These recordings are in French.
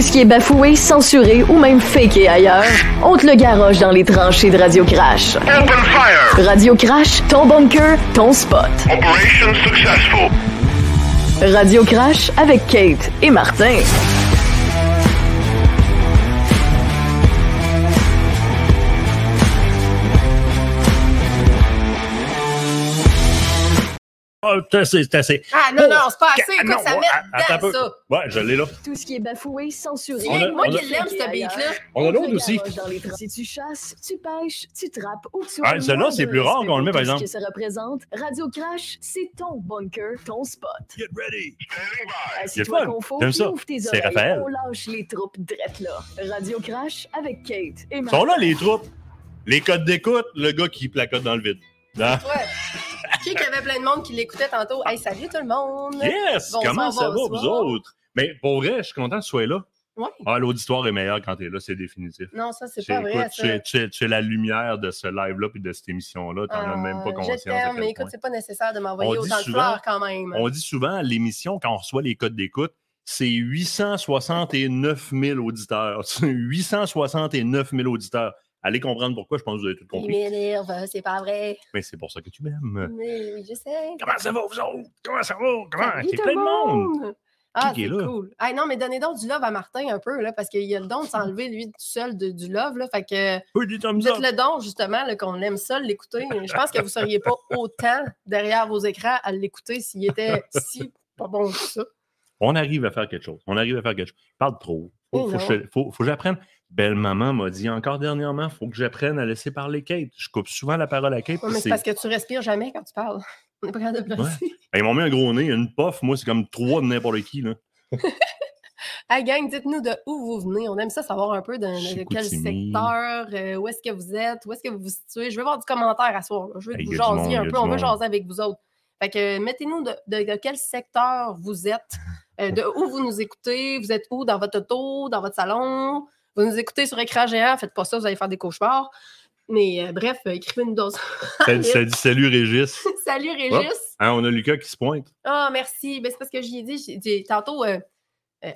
Tout ce qui est bafoué, censuré ou même faké ailleurs, on te le garoche dans les tranchées de Radio Crash. Open fire! Radio Crash, ton bunker, ton spot. Operation successful. Radio Crash avec Kate et Martin. Oh, c'est assez, c'est assez. Ah non, non, c'est pas assez. Ah, Écoute, non, ça met dedans, peu. ça. Ouais, je l'ai là. Tout ce qui est bafoué, censuré. C'est rien que moi on a- qui l'aime, ce beat-là. On a l'autre aussi. Si tu chasses, tu pêches, tu trappes ou tu Ah, moindre c'est plus rare qu'on le met, par exemple. Ce que ça représente, Radio Crash, c'est ton bunker, ton spot. Get ready. Assieds-toi confort, J'aime puis ça. ouvre tes C'est oreilles. Raphaël. On lâche les troupes drettes là. Radio Crash avec Kate et Ils sont là, les troupes. Les codes d'écoute, le gars qui placote dans le vide. Ouais. Qui qu'il y avait plein de monde qui l'écoutait tantôt? Hey, salut tout le monde! Yes! Comment ça va, vous autres? Mais pour vrai, je suis content que tu sois là. Ouais. Ah, l'auditoire est meilleur quand tu es là, c'est définitif. Non, ça, c'est pas vrai. écoute, ça. tu, es, tu es- tu es la lumière de ce live-là puis de cette émission-là. Tu n'en as même pas Ah, conscience. Je mais écoute, c'est pas nécessaire de m'envoyer autant de souvent- fleurs quand même. On dit souvent l'émission, quand on reçoit les codes d'écoute, c'est 869 000 auditeurs. 869 000 auditeurs. Allez comprendre pourquoi, je pense que vous avez tout Il compris. m'énerve, c'est pas vrai. Mais c'est pour ça que tu m'aimes. Mais oui, je sais. Comment ça va, vous autres? Comment ça va? Comment? Salut T'es tout plein le de monde. Ah, Qui est c'est là? cool. Ah non, mais donnez donc du love à Martin un peu, là, parce qu'il a le don de s'enlever, lui, tout seul, de- du love. Là, fait que Oui, dites le don, justement, qu'on aime ça, l'écouter. Je pense que vous ne seriez pas autant derrière vos écrans à l'écouter s'il était si pas bon que ça. On arrive à faire quelque chose. On arrive à faire quelque chose. Je parle trop. Faut, Eh faut, je- faut- faut que j'apprenne. Belle maman m'a dit encore dernièrement, faut que j'apprenne à laisser parler Kate. Je coupe souvent la parole à Kate. Ouais, mais c'est parce que tu respires jamais quand tu parles. On n'est pas capable de placer. Ben, ils m'ont mis un gros nez, une puff. Moi, c'est comme trois de n'importe qui. Là. Hey gang, dites-nous de où vous venez. On aime ça savoir un peu de, de quel secteur, euh, où est-ce que vous êtes, où est-ce que vous vous situez. Je veux voir du commentaire à soir. là. Je veux Hey, que vous monde, un peu. On veut jaser avec vous autres. Fait que mettez-nous de, de- de quel secteur vous êtes, euh, de où vous nous écoutez, vous êtes où? Dans votre auto, dans votre salon? Vous nous écoutez sur écran géant, faites pas ça, vous allez faire des cauchemars. Mais euh, bref, euh, écrivez-nous d'autres. Ça, ça dit salut Régis. Salut Régis! Hein, on a Lucas qui se pointe. Ah, merci. Ben, c'est parce que j'y ai dit, tantôt, euh,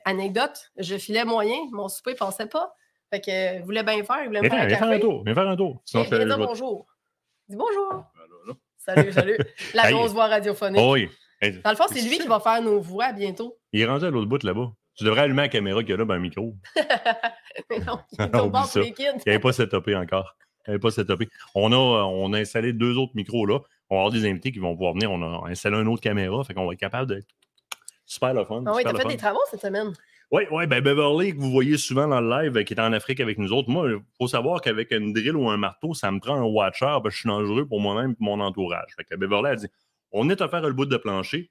anecdote, je filais moyen, mon souper passait pas. Fait que voulait bien faire, il voulait me faire un viens faire un tour. Viens faire un tour. Sinon, Viens- dire bonjour. Dis bonjour. Là. Salut, salut. La grosse voix radiophonique. Oh oui. Hey, Dans le fond, c'est lui qui va faire nos voix bientôt. Il est rendu à l'autre bout là-bas. Tu devrais allumer la caméra qu'il y a là, ben, un micro. Non, il Ah, au oublie bord pour ça. les kids. Il n'avait pas setupé encore. Il n'avait pas setupé. On a, euh, on a installé deux autres micros là. On va avoir des invités qui vont pouvoir venir. On a installé une autre caméra. Fait qu'on va être capable de. Super le fun. Ah oui, t'as fait fun. des travaux cette semaine? Oui, oui, ben Beverly, que vous voyez souvent dans le live, qui est en Afrique avec nous autres, moi, il faut savoir qu'avec une drill ou un marteau, ça me prend un watcher, que je suis dangereux pour moi-même et mon entourage. Fait que Beverly a dit on est à faire le bout de plancher.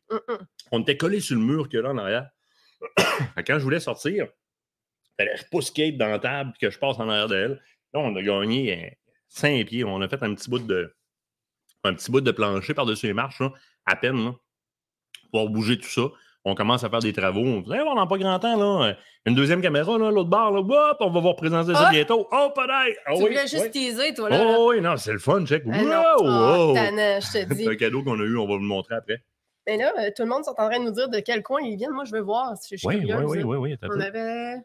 On était collé sur le mur qu'il y a là en arrière. Quand je voulais sortir, fallait que je pousse Kate dans la table et que je passe en arrière d'elle. Là, on a gagné 5 pieds. On a fait un petit bout de, un petit bout de plancher par-dessus les marches, là, à peine, là, pour bouger tout ça. On commence à faire des travaux. On dit, Hey, on n'a pas grand temps, là. Une deuxième caméra, là, l'autre bord, là. Hop, on va vous représenter ça Ah! bientôt. Oh, peut-être! Ah tu oui, voulais juste oui. teaser, toi, là? Oh, oui, non, c'est le fun, check. Ah. Wow, je te dis. C'est un cadeau qu'on a eu, on va vous le montrer après. Mais là, euh, tout le monde sont en train de nous dire de quel coin ils viennent. Moi, je veux voir. Je suis Oui, oui, curieuse. oui, oui, oui. On avait.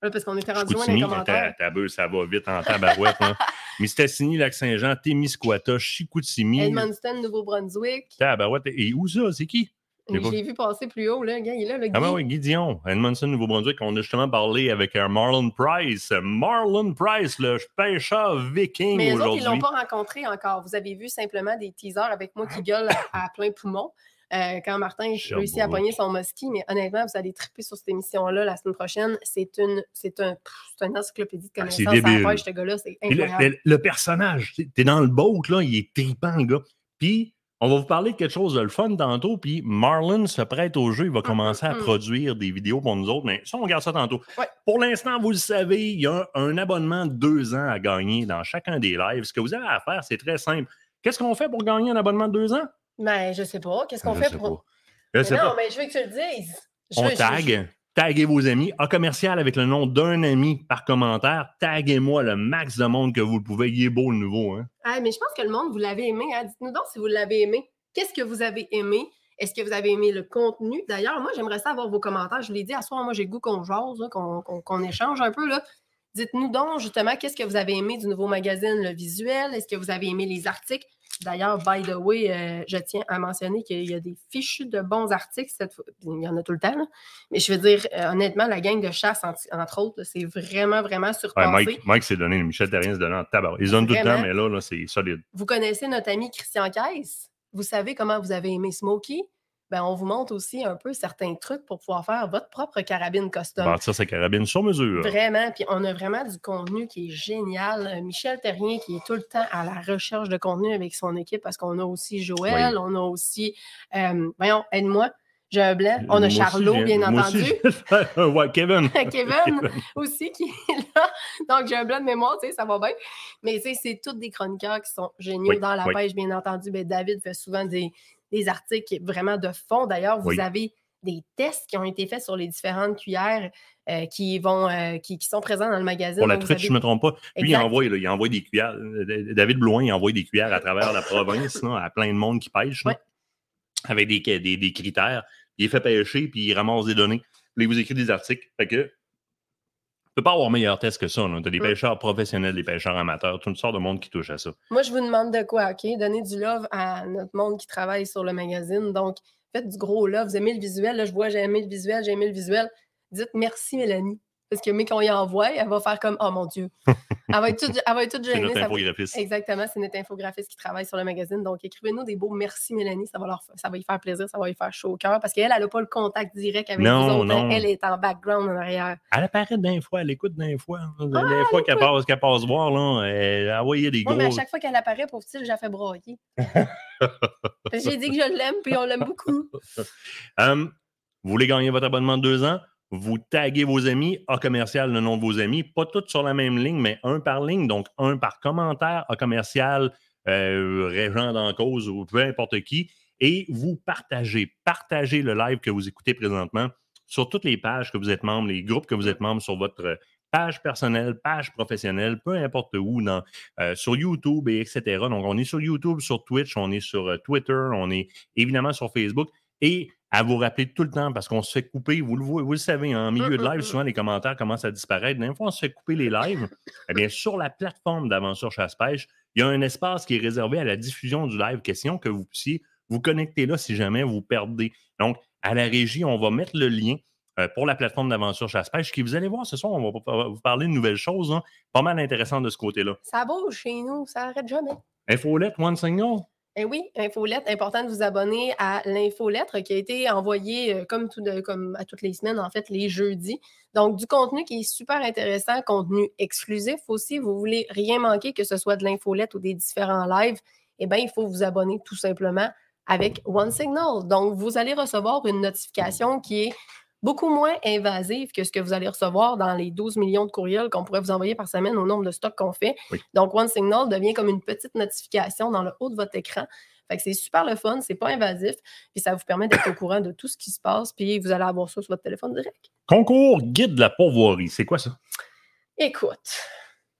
Parce qu'on était rendu loin dans les ça va vite en tabarouette. hein. Mistassini, Lac-Saint-Jean, Témiscouata, Chicoutimi. Edmundston, Nouveau-Brunswick. Tabarouette. Et où ça? C'est qui? Je J'ai pas- vu passer plus haut, là. Gars, il est là, le Ah ben Guy. oui, Guy Dion, Edmondson, Nouveau-Brunswick. On a justement parlé avec un Marlon Price. Marlon Price, le pêcheur viking Mais les autres, ils aujourd'hui. l'ont pas rencontré encore. Vous avez vu simplement des teasers avec moi qui gueule à plein poumon. Euh, quand Martin réussit à pogner son musky, mais honnêtement, vous allez triper sur cette émission-là la semaine prochaine. C'est une, c'est un, c'est une encyclopédie de Ah, connaissances c'est débile. ce gars-là, c'est le, incroyable. le- le personnage, t'es dans le boat, là, il est tripant, le gars. Puis, on va vous parler de quelque chose de le fun tantôt. Puis, Marlon se prête au jeu. Il va commencer à hum. produire des vidéos pour nous autres. Mais ça, on regarde ça tantôt. Ouais. Pour l'instant, vous le savez, il y a un, un abonnement de deux ans à gagner dans chacun des lives. Ce que vous avez à faire, c'est très simple. Qu'est-ce qu'on fait pour gagner un abonnement de deux ans? Mais je sais pas. Qu'est-ce qu'on Je fait sais pour. pas. Je Mais sais non, pas. mais je veux que tu le dises. Je On veux- je-. Taguez vos amis. A commercial avec le nom d'un ami par commentaire. Taguez-moi le max de monde que vous le pouvez. Il est beau le nouveau. Hein? Ah, mais je pense que le monde, vous l'avez aimé. hein. Dites-nous donc si vous l'avez aimé. Qu'est-ce que vous avez aimé? Est-ce que vous avez aimé le contenu? D'ailleurs, moi, j'aimerais savoir vos commentaires. Je vous l'ai dit, à soir, moi, j'ai le goût qu'on jase, qu'on qu'on- qu'on échange un peu. Là. Dites-nous donc, justement, qu'est-ce que vous avez aimé du nouveau magazine, le visuel? Est-ce que vous avez aimé les articles? D'ailleurs, by the way, euh, je tiens à mentionner qu'il y a des fichus de bons articles cette fois. Il y en a tout le temps, là. Mais je veux dire, euh, honnêtement, la gang de chasse, en- entre autres, c'est vraiment, vraiment Ouais, surpassé. Mike, Mike s'est donné, Michel Terrien s'est donné en tabac. Ils donnent tout le temps, mais là, là c'est solide. Vous connaissez notre ami Christian Caisse? Vous savez comment vous avez aimé Smokey? Ben, on vous montre aussi un peu certains trucs pour pouvoir faire votre propre carabine custom. Bâtir sa carabine sur mesure. Vraiment, puis on a vraiment du contenu qui est génial. Euh, Michel Terrien qui est tout le temps à la recherche de contenu avec son équipe parce qu'on a aussi Joël, on a aussi, euh, voyons, aide-moi, j'ai un blanc, on a Charlot, bien entendu. ouais, Kevin. Kevin aussi qui est là. Donc, j'ai un blanc de mémoire, tu sais, ça va bien. Mais tu sais, c'est tous des chroniqueurs qui sont géniaux Oui, dans la oui. pêche, bien entendu. Ben, David fait souvent des, des articles vraiment de fond. D'ailleurs, vous Oui. avez des tests qui ont été faits sur les différentes cuillères euh, qui, vont, euh, qui, qui sont présents dans le magazine. Pour la truite, je ne me trompe pas. Lui, il envoie, là, il envoie des cuillères. Euh, David Blouin, il envoie des cuillères à travers la province, là, à plein de monde qui pêche, là, avec des, des, des critères. Il est fait pêcher, puis il ramasse des données. Puis il vous écrit des articles. Fait que, peux pas avoir meilleur test que ça. Tu as des Mm. pêcheurs professionnels, des pêcheurs amateurs, toutes sortes de monde qui touche à ça. Moi, je vous demande de quoi, OK? Donner du love à notre monde qui travaille sur le magazine. Donc, faites du gros love. Vous aimez le visuel? Là, je vois, j'ai aimé le visuel, j'ai aimé le visuel. Dites merci, Mélanie. Parce que, mais qu'on y envoie, elle va faire comme, oh mon Dieu. Elle va être toute, elle va être toute C'est gênée. notre va- infographiste. Exactement, c'est notre infographiste qui travaille sur le magazine. Donc, écrivez-nous des beaux merci, Mélanie. Ça va, leur, ça va y faire plaisir, ça va y faire chaud au cœur. Parce qu'elle, elle n'a pas le contact direct avec Non, vous autres. hein. non. Elle est en background en arrière. Elle apparaît d'un fois, elle écoute d'un fois. Ah, fois qu'elle passe, qu'elle passe voir, là, elle envoyait des Oui, gros. mais à chaque fois qu'elle apparaît, pour style, j'ai fait broyer. J'ai dit que je l'aime, puis on l'aime beaucoup. Hum, vous voulez gagner votre abonnement de deux ans? Vous taguez vos amis, A commercial, le nom de vos amis, pas tous sur la même ligne, mais un par ligne, donc un par commentaire, A commercial, euh, Régent d'en cause ou peu importe qui, et vous partagez, partagez le live que vous écoutez présentement sur toutes les pages que vous êtes membre, les groupes que vous êtes membre sur votre page personnelle, page professionnelle, peu importe où, euh, sur YouTube et etc. Donc, on est sur YouTube, sur Twitch, on est sur euh, Twitter, on est évidemment sur Facebook. Et à vous rappeler tout le temps, parce qu'on se fait couper, vous le, vous le savez, en milieu de mm, live, mm. souvent les commentaires commencent à disparaître. D'un fois, on se fait couper les lives. eh bien, sur la plateforme d'Aventure Chasse-Pêche, il y a un espace qui est réservé à la diffusion du live question que vous puissiez vous connecter là si jamais vous perdez. Donc, à la régie, on va mettre le lien euh, pour la plateforme d'Aventure Chasse-Pêche qui, vous allez voir, ce soir, on va vous parler de nouvelles choses, hein, pas mal intéressantes de ce côté-là. Ça bouge chez nous, ça arrête jamais. Infolette, One Signal? Eh oui, infolettre, important de vous abonner à l'infolettre qui a été envoyée euh, comme, à toutes les semaines, en fait, les jeudis. Donc, du contenu qui est super intéressant, contenu exclusif aussi. Vous voulez rien manquer, que ce soit de l'infolette ou des différents lives, eh bien, il faut vous abonner tout simplement avec One Signal. Donc, vous allez recevoir une notification qui est beaucoup moins invasive que ce que vous allez recevoir dans les 12 millions de courriels qu'on pourrait vous envoyer par semaine au nombre de stocks qu'on fait. Oui. Donc, One Signal devient comme une petite notification dans le haut de votre écran. Fait que c'est super le fun, c'est pas invasif, puis ça vous permet d'être au courant de tout ce qui se passe, puis vous allez avoir ça sur votre téléphone direct. Concours guide de la pourvoirie. C'est quoi ça? Écoute,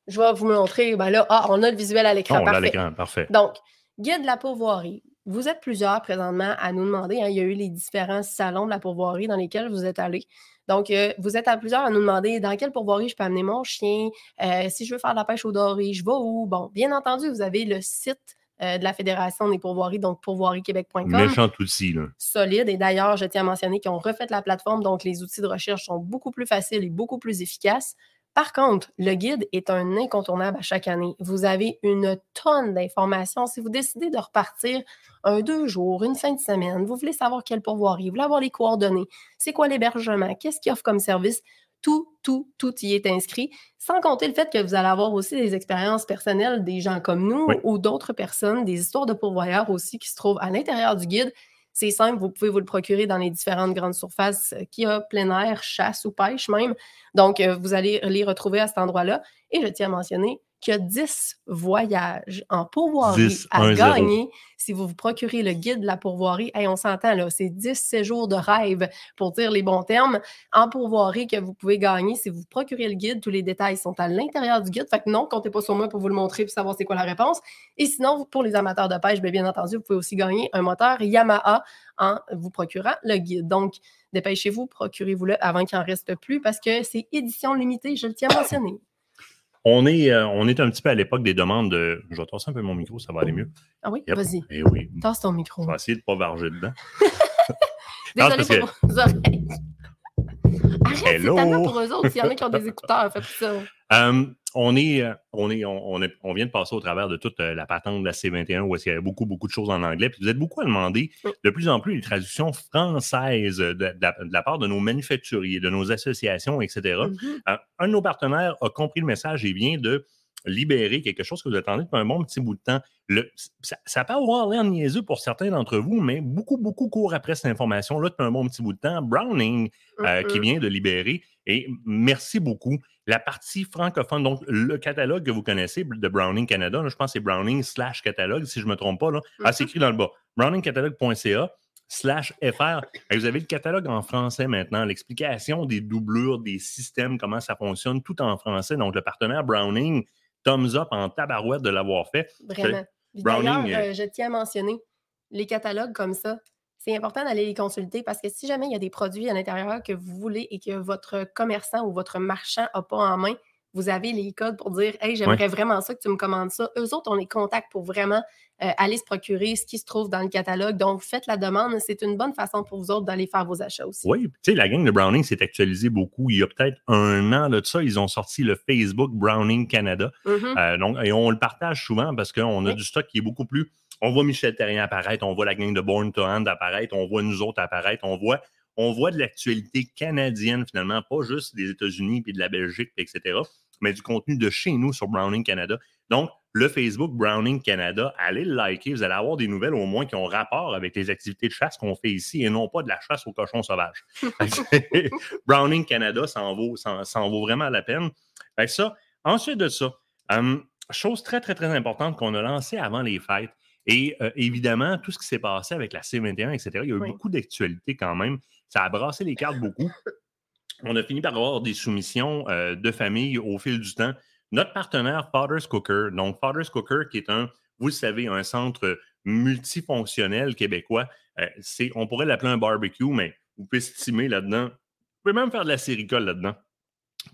je vais vous montrer. Ben là, ah, on a le visuel à l'écran. Là, à parfait. l'écran, parfait. Donc, guide de la pourvoirie. Vous êtes plusieurs présentement à nous demander. hein, il y a eu les différents salons de la pourvoirie dans lesquels vous êtes allés. Donc, euh, vous êtes à plusieurs à nous demander dans quelle pourvoirie je peux amener mon chien, euh, si je veux faire de la pêche au doré, je vais où? Bon, bien entendu, vous avez le site euh, de la Fédération des pourvoiries, donc pourvoiriequebec.com Méchant outil, là. solide. Et d'ailleurs, je tiens à mentionner qu'ils ont refait la plateforme, donc les outils de recherche sont beaucoup plus faciles et beaucoup plus efficaces. Par contre, le guide est un incontournable à chaque année. Vous avez une tonne d'informations. Si vous décidez de repartir un deux jours, une fin de semaine, vous voulez savoir quel pourvoirie, vous voulez avoir les coordonnées, c'est quoi l'hébergement, qu'est-ce qu'il offre comme service, tout, tout, tout y est inscrit, sans compter le fait que vous allez avoir aussi des expériences personnelles des gens comme nous Oui. ou d'autres personnes, des histoires de pourvoyeurs aussi qui se trouvent à l'intérieur du guide. C'est simple, vous pouvez vous le procurer dans les différentes grandes surfaces euh, qui a plein air, chasse ou pêche même. Donc, euh, vous allez les retrouver à cet endroit-là. Et je tiens à mentionner qu'il y a 10 voyages en pourvoirie 10, à 1-0. gagner si vous vous procurez le guide de la pourvoirie. Hey, on s'entend, là, c'est 10 séjours de rêve, pour dire les bons termes, en pourvoirie que vous pouvez gagner si vous vous procurez le guide. Tous les détails sont à l'intérieur du guide. Fait que non, comptez pas sur moi pour vous le montrer et savoir c'est quoi la réponse. Et sinon, pour les amateurs de pêche, bien, bien entendu, vous pouvez aussi gagner un moteur Yamaha en vous procurant le guide. Donc, dépêchez-vous, procurez-vous-le avant qu'il en reste plus parce que c'est édition limitée, je le tiens à mentionner. On est, euh, on est un petit peu à l'époque des demandes de. Je vais tasser un peu mon micro, ça va aller mieux. Ah oui, Yep. vas-y, Eh oui. tasse ton micro. Je vais essayer de ne pas varger dedans. Désolé pour vos oreilles. Arrête, c'est tellement pour eux autres. S'il y en a qui ont des écouteurs, faites ça. Euh, on, est, euh, on, est, on, on est- on vient de passer au travers de toute euh, la patente de la C21 où est-ce qu'il y avait beaucoup, beaucoup de choses en anglais. Puis vous êtes beaucoup à demander de plus en plus les traductions françaises de, de la, de la part de nos manufacturiers, de nos associations, etc. Mhm. Euh, un de nos partenaires a compris le message et vient de libérer quelque chose que vous attendez depuis un bon petit bout de temps. Le- ça, ça peut avoir l'air niaiseux pour certains d'entre vous, mais beaucoup, beaucoup courent après cette information-là depuis un bon petit bout de temps. Browning, euh, qui vient de libérer, et merci beaucoup. La partie francophone, donc le catalogue que vous connaissez de Browning Canada, là, je pense que c'est Browning slash catalogue, si je ne me trompe pas. Là. Ah, c'est Mhm. écrit dans le bas. browningcatalogue.ca slash FR. Et vous avez le catalogue en français maintenant, l'explication des doublures, des systèmes, comment ça fonctionne, tout en français. Donc, le partenaire Browning, thumbs up en tabarouette de l'avoir fait. Vraiment. D'ailleurs, euh, je tiens à mentionner les catalogues comme ça. C'est important d'aller les consulter parce que si jamais il y a des produits à l'intérieur que vous voulez et que votre commerçant ou votre marchand n'a pas en main, vous avez les codes pour dire Hey, j'aimerais vraiment ça que tu me commandes ça. Eux autres, on les contacte pour vraiment euh, aller se procurer ce qui se trouve dans le catalogue. Donc, faites la demande. C'est une bonne façon pour vous autres d'aller faire vos achats aussi. Oui, tu sais, la gang de Browning s'est actualisée beaucoup. Il y a peut-être un an de ça, ils ont sorti le Facebook Browning Canada. Mhm. Euh, donc, et on le partage souvent parce qu'on a Oui. du stock qui est beaucoup plus. On voit Michel Terrien apparaître, on voit la gang de Born to Hand apparaître, on voit nous autres apparaître, on voit, on voit de l'actualité canadienne finalement, pas juste des États-Unis puis de la Belgique, puis etc., mais du contenu de chez nous sur Browning Canada. Donc, le Facebook Browning Canada, allez le liker, vous allez avoir des nouvelles au moins qui ont rapport avec les activités de chasse qu'on fait ici et non pas de la chasse aux cochons sauvages. Browning Canada, ça en vaut, ça, ça en vaut vraiment la peine. Fait que ça, ensuite de ça, hum, chose très, très, très importante qu'on a lancée avant les fêtes. Et euh, évidemment, tout ce qui s'est passé avec la C21, etc., il y a eu Oui. beaucoup d'actualités quand même. Ça a brassé les cartes beaucoup. On a fini par avoir des soumissions euh, de famille au fil du temps. Notre partenaire Father's Cooker, donc Father's Cooker, qui est un, vous le savez, un centre multifonctionnel québécois, euh, c'est, on pourrait l'appeler un barbecue, mais vous pouvez estimer là-dedans. Vous pouvez même faire de la séricole là-dedans.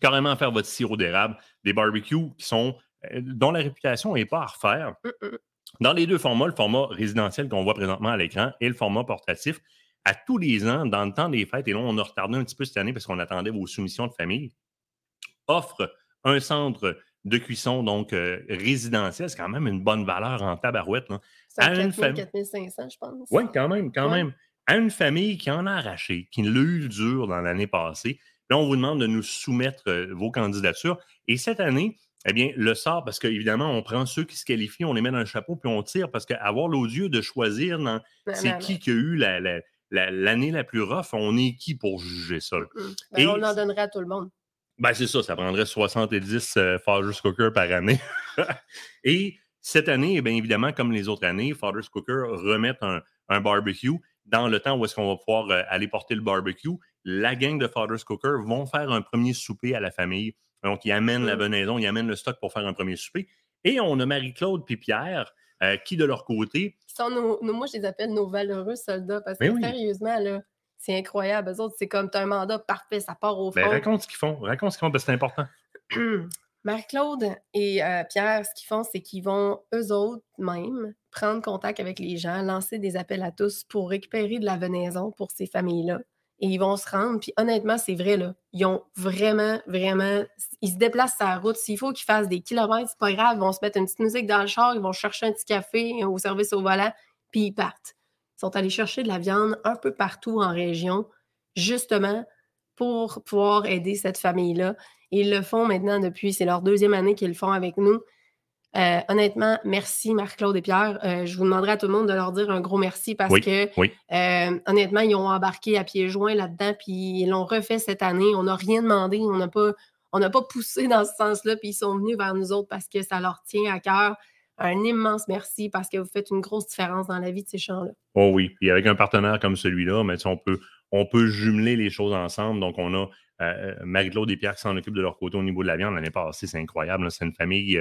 Carrément faire votre sirop d'érable, des barbecues qui sont, euh, dont la réputation n'est pas à refaire. Mhm. Dans les deux formats, le format résidentiel qu'on voit présentement à l'écran et le format portatif, à tous les ans, dans le temps des fêtes, et là, on a retardé un petit peu cette année parce qu'on attendait vos soumissions de famille, offre un centre de cuisson, donc euh, résidentiel. C'est quand même une bonne valeur en tabarouette. là. C'est à à une 4000, famille. 4500, je pense. Oui, quand même, quand Ouais. même. À une famille qui en a arraché, qui l'a eu dur dans l'année passée, là, on vous demande de nous soumettre euh, vos candidatures. Et cette année, eh bien, le sort, parce qu'évidemment, on prend ceux qui se qualifient, on les met dans le chapeau, puis on tire, parce qu'avoir l'odieux de choisir Non, c'est non, qui qui a eu la- l'année la, plus rough, on est qui pour juger ça? Mm. Ben, Et- on en donnerait à tout le monde. Ben, c'est ça, ça prendrait 70 euh, Father's Cooker par année. Et cette année, eh bien évidemment, comme les autres années, Father's Cooker remettent un, un barbecue. Dans le temps où est-ce qu'on va pouvoir euh, aller porter le barbecue, la gang de Father's Cooker vont faire un premier souper à la famille. Donc, ils amènent la Mm. venaison, ils amènent le stock pour faire un premier souper. Et on a Marie-Claude puis Pierre euh, qui, de leur côté, Qui sont nos, nos- moi, je les appelle nos valeureux soldats parce que Mais oui. sérieusement, là, c'est incroyable. Eux autres, c'est comme tu as un mandat parfait, ça part au ben, front. raconte ce qu'ils font. Raconte ce qu'ils font parce que c'est important. Marie-Claude et euh, Pierre, ce qu'ils font, c'est qu'ils vont eux autres même prendre contact avec les gens, lancer des appels à tous pour récupérer de la venaison pour ces familles-là. Et ils vont se rendre. Puis honnêtement, c'est vrai, là. Ils ont vraiment, vraiment. Ils se déplacent sur la route. S'il faut qu'ils fassent des kilomètres, c'est pas grave. Ils vont se mettre une petite musique dans le char, ils vont chercher un petit café au service au volant, puis ils partent. Ils sont allés chercher de la viande un peu partout en région, justement pour pouvoir aider cette famille-là. Ils le font maintenant depuis, c'est leur deuxième année qu'ils le font avec nous. Euh, honnêtement, merci Marc-Claude et Pierre. Euh, je vous demanderai à tout le monde de leur dire un gros merci parce Oui, que, oui. euh, honnêtement, ils ont embarqué à pieds joints là-dedans, puis ils l'ont refait cette année. On n'a rien demandé, on n'a pas, on n'a pas poussé dans ce sens-là, puis ils sont venus vers nous autres parce que ça leur tient à cœur. Un immense merci parce que vous faites une grosse différence dans la vie de ces gens-là. Oh oui, puis avec un partenaire comme celui-là, mais on peut, on peut jumeler les choses ensemble. Donc, on a Marie-Claude et Pierre qui s'en occupent de leur côté au niveau de la viande. L'année passée, c'est incroyable. C'est une famille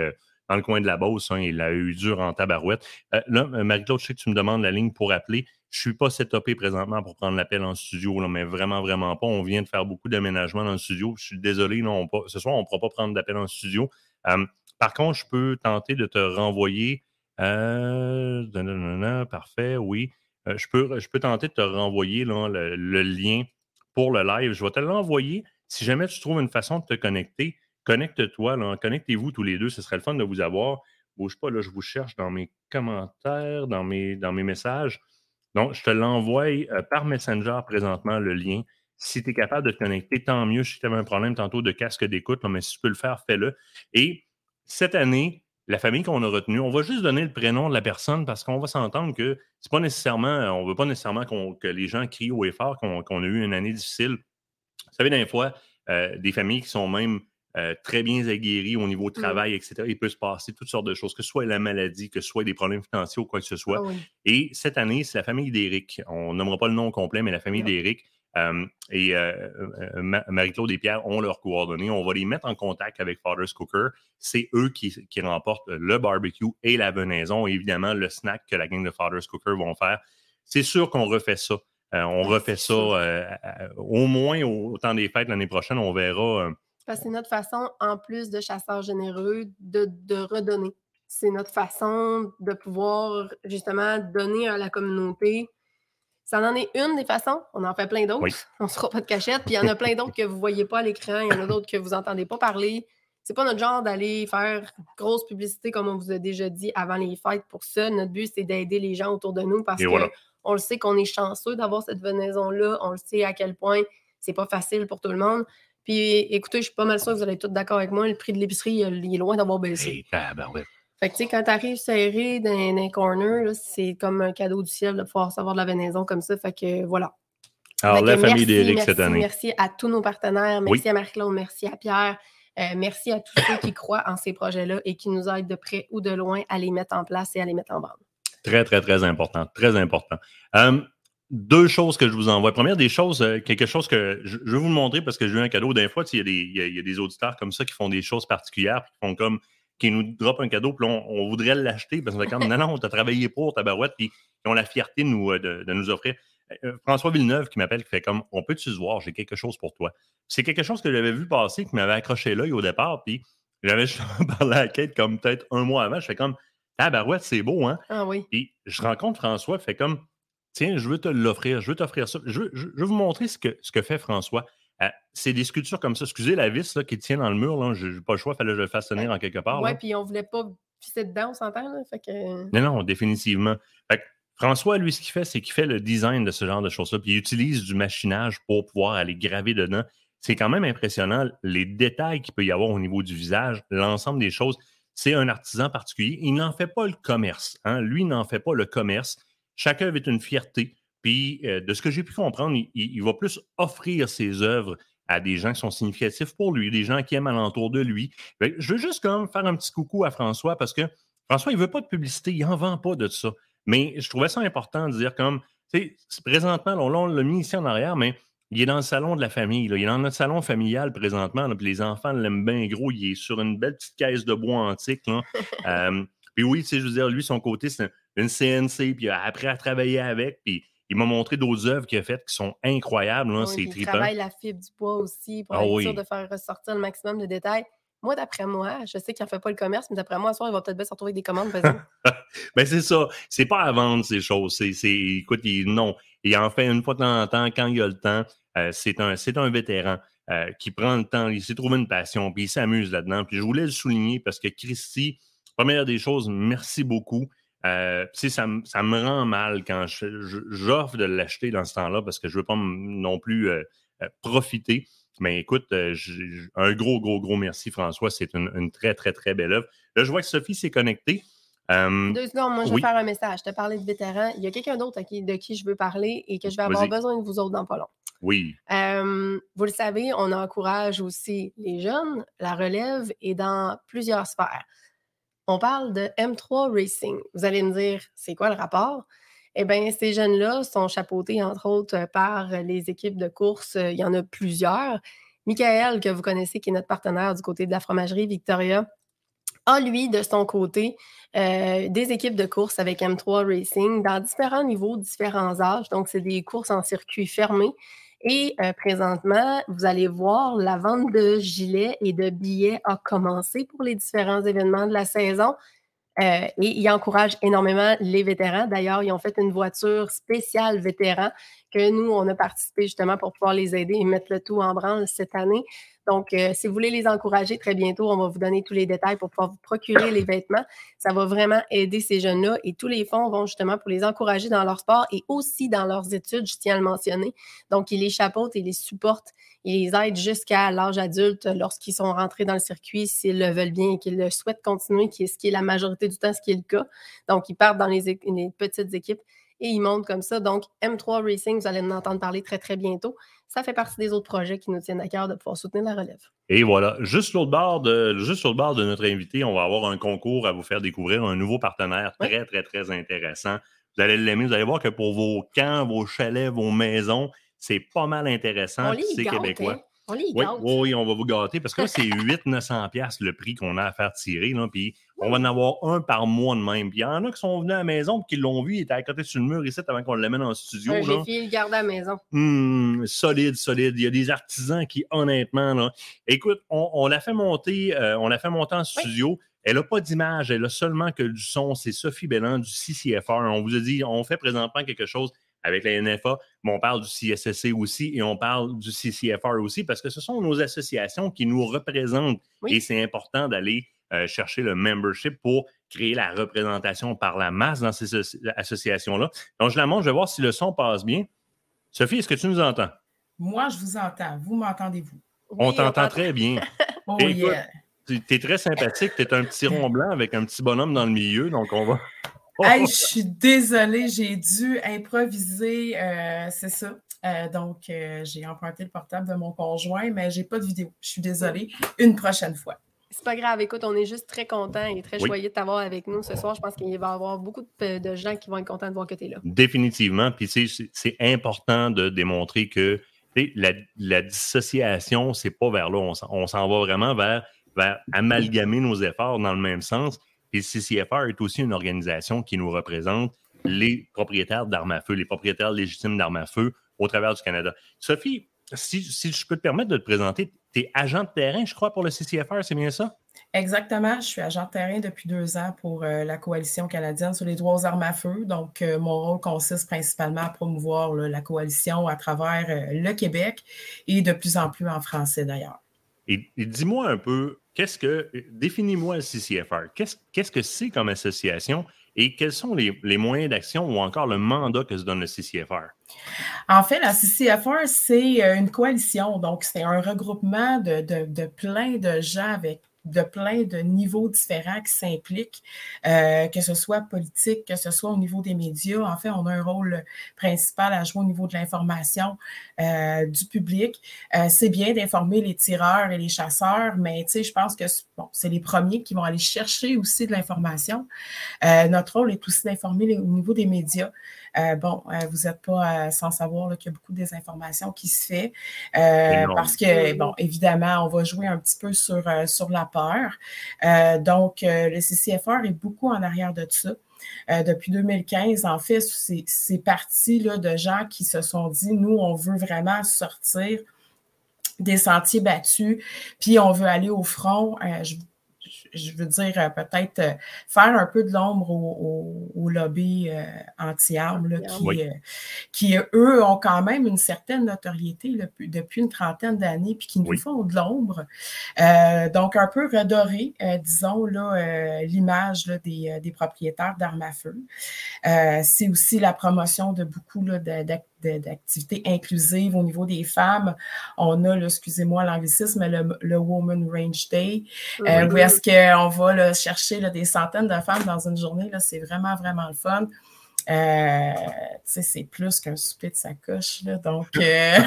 dans le coin de la Beauce. Hein, il a eu dur en tabarouette. Euh, là, Marie-Claude, je sais que tu me demandes la ligne pour appeler. Je ne suis pas setupé présentement pour prendre l'appel en studio, mais vraiment, vraiment pas. On vient de faire beaucoup d'aménagements dans le studio. Je suis désolé, non, pas, ce soir, on ne pourra pas prendre d'appel en studio. par contre, je peux tenter de te renvoyer. parfait, oui. je, peux, je peux tenter de te renvoyer le, lien pour le live. Je vais te l'envoyer. Si jamais tu trouves une façon de te connecter, connecte-toi, connectez-vous tous les deux. Ce serait le fun de vous avoir. Bouge pas, là, je vous cherche dans mes commentaires, dans mes, dans mes messages. Donc, je te l'envoie euh, par Messenger présentement, le lien. Si tu es capable de te connecter, tant mieux. Si tu avais un problème tantôt de casque d'écoute, mais si tu peux le faire, fais-le. Et cette année, la famille qu'on a retenue, on va juste donner le prénom de la personne parce qu'on va s'entendre que c'est pas nécessairement, on veut pas nécessairement que les gens crient au effort qu'on a eu une année difficile. Vous savez, des fois, euh, des familles qui sont même euh, très bien aguerries au niveau mmh. travail, etc., il peut se passer toutes sortes de choses, que ce soit la maladie, que ce soit des problèmes financiers ou quoi que ce soit. Ah Et cette année, c'est la famille d'Éric. On nommera pas le nom complet, mais la famille d'Éric et Marie-Claude et Pierre ont leurs coordonnées. On va les mettre en contact avec Father's Cooker. C'est eux qui, remportent le barbecue et la venaison, évidemment le snack que la gang de Father's Cooker vont faire. C'est sûr qu'on refait ça. Euh, on refait ça euh, au moins au, temps des fêtes l'année prochaine. On verra. C'est notre façon, en plus de chasseurs généreux, de, de redonner. C'est notre façon de pouvoir justement donner à la communauté ça en est une des façons. On en fait plein d'autres. On ne se fera pas de cachette. Puis il y en a plein d'autres que vous ne voyez pas à l'écran. Il y en a d'autres que vous n'entendez pas parler. C'est pas notre genre d'aller faire grosse publicité, comme on vous a déjà dit avant les fêtes pour ça. Notre but, c'est d'aider les gens autour de nous parce qu'on le sait qu'on est chanceux d'avoir cette venaison-là. On le sait à quel point c'est pas facile pour tout le monde. Puis écoutez, je suis pas mal sûr que vous allez être tous d'accord avec moi. Le prix de l'épicerie, il est loin d'avoir baissé. Fait que, tu sais, quand t'arrives serré dans, un corner, c'est comme un cadeau du ciel de pouvoir recevoir de la venaison comme ça. Fait que, voilà. Alors, la famille d'Éric cette année. Merci à tous nos partenaires. Merci à Marie-Claude. Merci à Pierre. Euh, merci à tous ceux qui croient en ces projets-là et qui nous aident de près ou de loin à les mettre en place et à les mettre en vente. Très, très, très important. Très important. Euh, deux choses que je vous envoie. Première des choses, euh, quelque chose que je, veux vous montrer parce que j'ai eu un cadeau. D'un fois, il y, a des, il y, a des auditeurs comme ça qui font des choses particulières, qui font comme qui nous drop un cadeau, puis on, voudrait l'acheter, parce qu'on est comme, non, non, t'as travaillé pour ta barouette, puis ils ont la fierté de nous, euh, de, nous offrir. Euh, François Villeneuve qui m'appelle, qui fait comme, on peut-tu se voir, j'ai quelque chose pour toi. C'est quelque chose que j'avais vu passer, qui m'avait accroché l'œil au départ, puis j'avais parlé à Kate comme peut-être un mois avant, je fais comme, ta barouette, c'est beau, hein? Ah oui. Puis je rencontre François, fait comme, tiens, je veux te l'offrir, je veux t'offrir ça. Je veux, je, veux, vous montrer ce que, ce que fait François. Euh, c'est des sculptures comme ça. Excusez la vis qui tient dans le mur. Je n'ai pas le choix, il fallait que je le fasse tenir en quelque part. Oui, puis on ne voulait pas pisser dedans, on s'entend. Que... Non, non, définitivement. François, lui, ce qu'il fait, c'est qu'il fait le design de ce genre de choses-là, puis il utilise du machinage pour pouvoir aller graver dedans. C'est quand même impressionnant les détails qu'il peut y avoir au niveau du visage, l'ensemble des choses. C'est un artisan particulier. Il n'en fait pas le commerce. Hein. Lui, il n'en fait pas le commerce. Chaque œuvre est une fierté. Puis, euh, de ce que j'ai pu comprendre, il, va plus offrir ses œuvres à des gens qui sont significatifs pour lui, des gens qui aiment alentour de lui. je veux juste comme faire un petit coucou à François parce que François, il ne veut pas de publicité, il n'en vend pas de ça. Mais je trouvais ça important de dire comme, tu sais, présentement, on, l'a mis ici en arrière, mais il est dans le salon de la famille. Il est dans notre salon familial présentement. puis les enfants l'aiment bien gros. Il est sur une belle petite caisse de bois antique. Euh, puis oui, tu sais, je veux dire, lui, son côté, c'est une CNC. Puis après à travailler avec. Puis il m'a montré d'autres œuvres qu'il a faites qui sont incroyables. Là, oui, il travaille la fibre du bois aussi pour ah être sûr de faire ressortir le maximum de détails. Moi, d'après moi, je sais qu'il n'en fait pas le commerce, mais d'après moi, ce soir, il va peut-être bien se retrouver avec des commandes. ben, c'est ça. C'est pas à vendre ces choses. C'est, écoute, il, non. Il en fait une fois de temps en temps, quand il a le temps. Euh, c'est, un, c'est un vétéran euh, qui prend le temps, il s'est trouvé une passion, puis il s'amuse là-dedans. Puis je voulais le souligner parce que Christy, première des choses, merci beaucoup. Euh, ça, ça, me rend mal quand j'offre de l'acheter dans ce temps-là parce que je ne veux pas non plus euh, euh, profiter. Mais écoute, un gros, gros, gros merci, François. C'est une, très, très, très belle œuvre. Là, je vois que Sophie s'est connectée. Deux secondes, moi, je vais faire un message. Je te parlais de vétérans. Il y a quelqu'un d'autre de qui je veux parler et que je vais avoir besoin de vous autres dans pas long. Oui. Euh, vous le savez, on encourage aussi les jeunes, la relève et dans plusieurs sphères. On parle de M3 Racing. Vous allez me dire, c'est quoi le rapport? Eh bien, ces jeunes-là sont chapeautés, entre autres, par les équipes de course. Il y en a plusieurs. Michael, que vous connaissez, qui est notre partenaire du côté de la fromagerie Victoria, a, lui, de son côté, euh, des équipes de course avec M3 Racing dans différents niveaux, différents âges. Donc, c'est des courses en circuit fermé. Et euh, présentement, vous allez voir, la vente de gilets et de billets a commencé pour les différents événements de la saison. Euh, et il encourage énormément les vétérans. D'ailleurs, ils ont fait une voiture spéciale vétéran que nous, on a participé justement pour pouvoir les aider et mettre le tout en branle cette année. Donc, euh, si vous voulez les encourager très bientôt, on va vous donner tous les détails pour pouvoir vous procurer les vêtements. Ça va vraiment aider ces jeunes-là et tous les fonds vont justement pour les encourager dans leur sport et aussi dans leurs études, je tiens à le mentionner. Donc, ils les chapeautent et les supportent. Ils les aident jusqu'à l'âge adulte lorsqu'ils sont rentrés dans le circuit, s'ils le veulent bien et qu'ils le souhaitent continuer, ce qui est la majorité du temps, ce qui est le cas. Donc, ils partent dans les petites équipes et ils montent comme ça. Donc, M3 Racing, vous allez en entendre parler très, très bientôt ça fait partie des autres projets qui nous tiennent à cœur de pouvoir soutenir la relève. Et voilà, juste sur le bord de, juste sur le bord de notre invité, on va avoir un concours à vous faire découvrir un nouveau partenaire très, très, très intéressant. Vous allez l'aimer, vous allez voir que pour vos camps, vos chalets, vos maisons, c'est pas mal intéressant. C'est québécois. Hein? On oui, oui, on va vous gâter parce que là, c'est 800-900$ le prix qu'on a à faire tirer. Là, puis on va en avoir un par mois de même. Puis il y en a qui sont venus à la maison et qui l'ont vu. Il était à côté sur le mur ici avant qu'on l'amène en studio. J'ai fait le garder à la maison. Hum, solide, solide. Il y a des artisans qui, honnêtement, là, écoute, on, l'a fait monter, euh, on l'a fait monter en studio. Elle n'a pas d'image, elle a seulement que du son. C'est Sophie Bellan du CCFR. On vous a dit, on fait présentement quelque chose avec la NFA, mais on parle du CSSC aussi et on parle du CCFR aussi parce que ce sont nos associations qui nous représentent et c'est important d'aller euh, chercher le membership pour créer la représentation par la masse dans ces associations-là. Donc, je la montre, je vais voir si le son passe bien. Sophie, est-ce que tu nous entends? Moi, je vous entends. Vous m'entendez-vous? on t'entend très bien. oh, yeah. Tu es très sympathique. Tu es un petit rond blanc avec un petit bonhomme dans le milieu. Donc, on va. Hey, je suis désolée, j'ai dû improviser, euh, c'est ça. Euh, donc, euh, j'ai emprunté le portable de mon conjoint, mais j'ai pas de vidéo. Je suis désolée. Une prochaine fois. C'est pas grave. Écoute, on est juste très content et très joyeux de t'avoir avec nous ce soir. Je pense qu'il va y avoir beaucoup de, gens qui vont être contents de voir que tu es là. Définitivement. Puis, c'est important de démontrer que la, la dissociation, c'est pas vers là. On s'en va vraiment vers, vers amalgamer nos efforts dans le même sens. Et CCFR est aussi une organisation qui nous représente les propriétaires d'armes à feu, les propriétaires légitimes d'armes à feu au travers du Canada. Sophie, si, je peux te permettre de te présenter, tu es agent de terrain, je crois, pour le CCFR, c'est bien ça? Exactement. Je suis agent de terrain depuis deux ans pour euh, la Coalition canadienne sur les droits aux armes à feu. Donc, euh, mon rôle consiste principalement à promouvoir la coalition à travers euh, le Québec et de plus en plus en français d'ailleurs. Et, dis-moi un peu, qu'est-ce que. Définis-moi le CCFR. Qu'est-ce que c'est comme association et quels sont les, moyens d'action ou encore le mandat que se donne le CCFR? En fait, la CCFR, c'est euh, une coalition. Donc, c'est un regroupement de, de, plein de gens avec de plein de niveaux différents qui s'impliquent, euh, que ce soit politique, que ce soit au niveau des médias. En fait, on a un rôle principal à jouer au niveau de l'information euh, du public. Euh, c'est bien d'informer les tireurs et les chasseurs, mais je pense que bon, c'est les premiers qui vont aller chercher aussi de l'information. notre rôle est aussi d'informer au niveau des médias. Euh, bon, euh, vous n'êtes pas euh, sans savoir qu'il y a beaucoup de désinformation qui se fait parce que, bon, évidemment, on va jouer un petit peu sur, sur la peur. donc, le CCFR est beaucoup en arrière de tout ça. depuis 2015, en fait, c'est parti là, de gens qui se sont dit, nous, on veut vraiment sortir des sentiers battus, puis on veut aller au front. je je veux dire, euh, peut-être euh, faire un peu de l'ombre au, lobby euh, anti-armes, qui, qui, eux, ont quand même une certaine notoriété depuis une trentaine d'années, puis qui nous font de l'ombre. donc, un peu redorer, disons, l'image des, des, propriétaires d'armes à feu. C'est aussi la promotion de beaucoup d'activités d'activités inclusives au niveau des femmes. On a, excusez-moi l'anglicisme, le, le Woman Range Day, euh, où est-ce qu'on va chercher des centaines de femmes dans une journée. C'est vraiment, vraiment le fun. Euh, tu sais, c'est plus qu'un souper de sacoche, là. Donc, euh,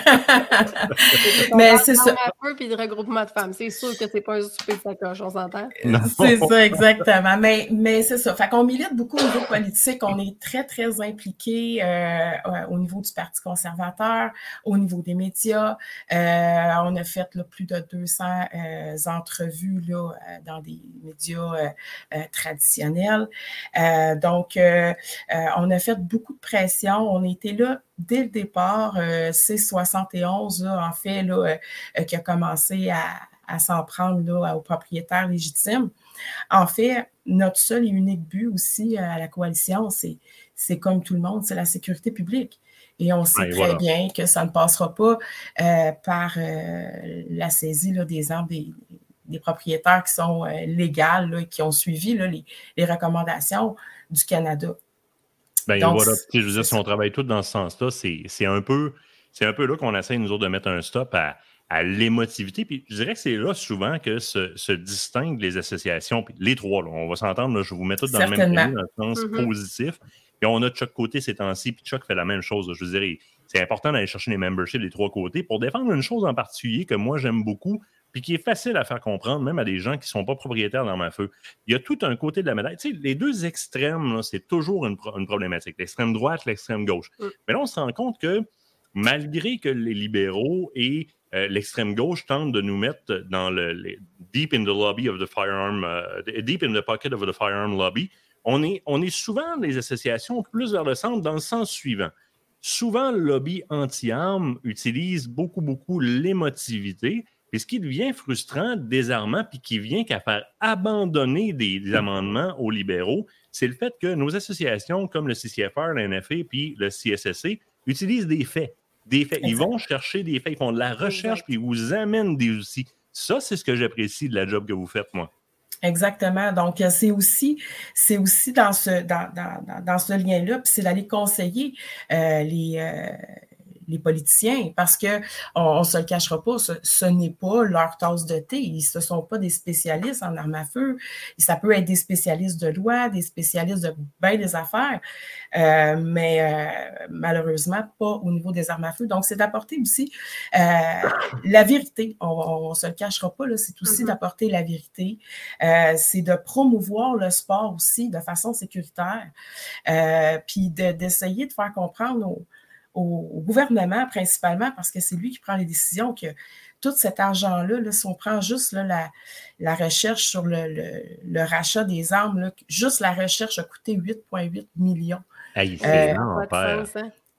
mais c'est ça. Un puis le regroupement de femmes. C'est sûr que c'est pas un souper de sacoche, on s'entend? C'est ça, exactement. Mais, mais c'est ça. Fait qu'on milite beaucoup au niveau politique. On est très, très impliqués euh, au niveau du Parti conservateur, au niveau des médias. Euh, on a fait là, plus de 200 euh, entrevues là, euh, dans des médias traditionnels. donc, on a fait beaucoup de pression. On était là dès le départ. c'est 71, là, en fait, là, qui a commencé à, à s'en prendre là, aux propriétaires légitimes. En fait, notre seul et unique but aussi à la coalition, c'est, c'est comme tout le monde, c'est la sécurité publique. Et on sait très bien que ça ne passera pas euh, par euh, la saisie là, des armes des, propriétaires qui sont euh, légales et qui ont suivi là, les, les, recommandations du Canada. Bien, voilà. Je veux dire, si on travaille tout dans ce sens-là, c'est un peu. C'est un peu là qu'on essaie, nous autres, de mettre un stop à, à l'émotivité. Puis je dirais que c'est là souvent que se, se distinguent les associations. Puis les trois, là, on va s'entendre, je vous mets tous dans le même pays, dans le sens mm-hmm. positif. Puis on a de chaque côté ces temps-ci, puis Chuck fait la même chose. Je veux dire, c'est important d'aller chercher les memberships des trois côtés pour défendre une chose en particulier que moi j'aime beaucoup, puis qui est facile à faire comprendre, même à des gens qui ne sont pas propriétaires dans ma feu. Il y a tout un côté de la médaille. Tu sais, les deux extrêmes, c'est toujours une, problématique. L'extrême droite, l'extrême gauche. Mm. Mais là, on se rend compte que malgré que les libéraux et euh, l'extrême gauche tente de nous mettre dans le, deep in the lobby of the firearm, euh, deep in the pocket of the firearm lobby. On est, on est souvent les associations plus vers le centre dans le sens suivant. Souvent, le lobby anti-armes utilise beaucoup, beaucoup l'émotivité. Et ce qui devient frustrant, désarmant, puis qui vient qu'à faire abandonner des, des amendements aux libéraux, c'est le fait que nos associations comme le CCFR, la NFA, puis le CSSC utilisent des faits des faits. Ils vont chercher des faits, ils font de la recherche, puis ils vous amènent des outils. Ça, c'est ce que j'apprécie de la job que vous faites, moi. Exactement. Donc, euh, c'est aussi, c'est aussi dans ce, dans, dans, dans ce lien-là, puis c'est d'aller conseiller euh, les, euh, les politiciens, parce que on, ne se le cachera pas, ce, n'est pas leur tasse de thé. Ils ne sont pas des spécialistes en armes à feu. Ça peut être des spécialistes de loi, des spécialistes de bien des affaires, euh, mais euh, malheureusement pas au niveau des armes à feu. Donc, c'est d'apporter aussi euh, la vérité. On ne se le cachera pas, c'est aussi mm-hmm. d'apporter la vérité. c'est de promouvoir le sport aussi de façon sécuritaire, puis d'essayer de, faire comprendre aux au, gouvernement principalement, parce que c'est lui qui prend les décisions, que tout cet argent-là, là, si on prend juste là, la, recherche sur le, rachat des armes, juste la recherche a coûté 8,8 millions. Hey, c'est euh,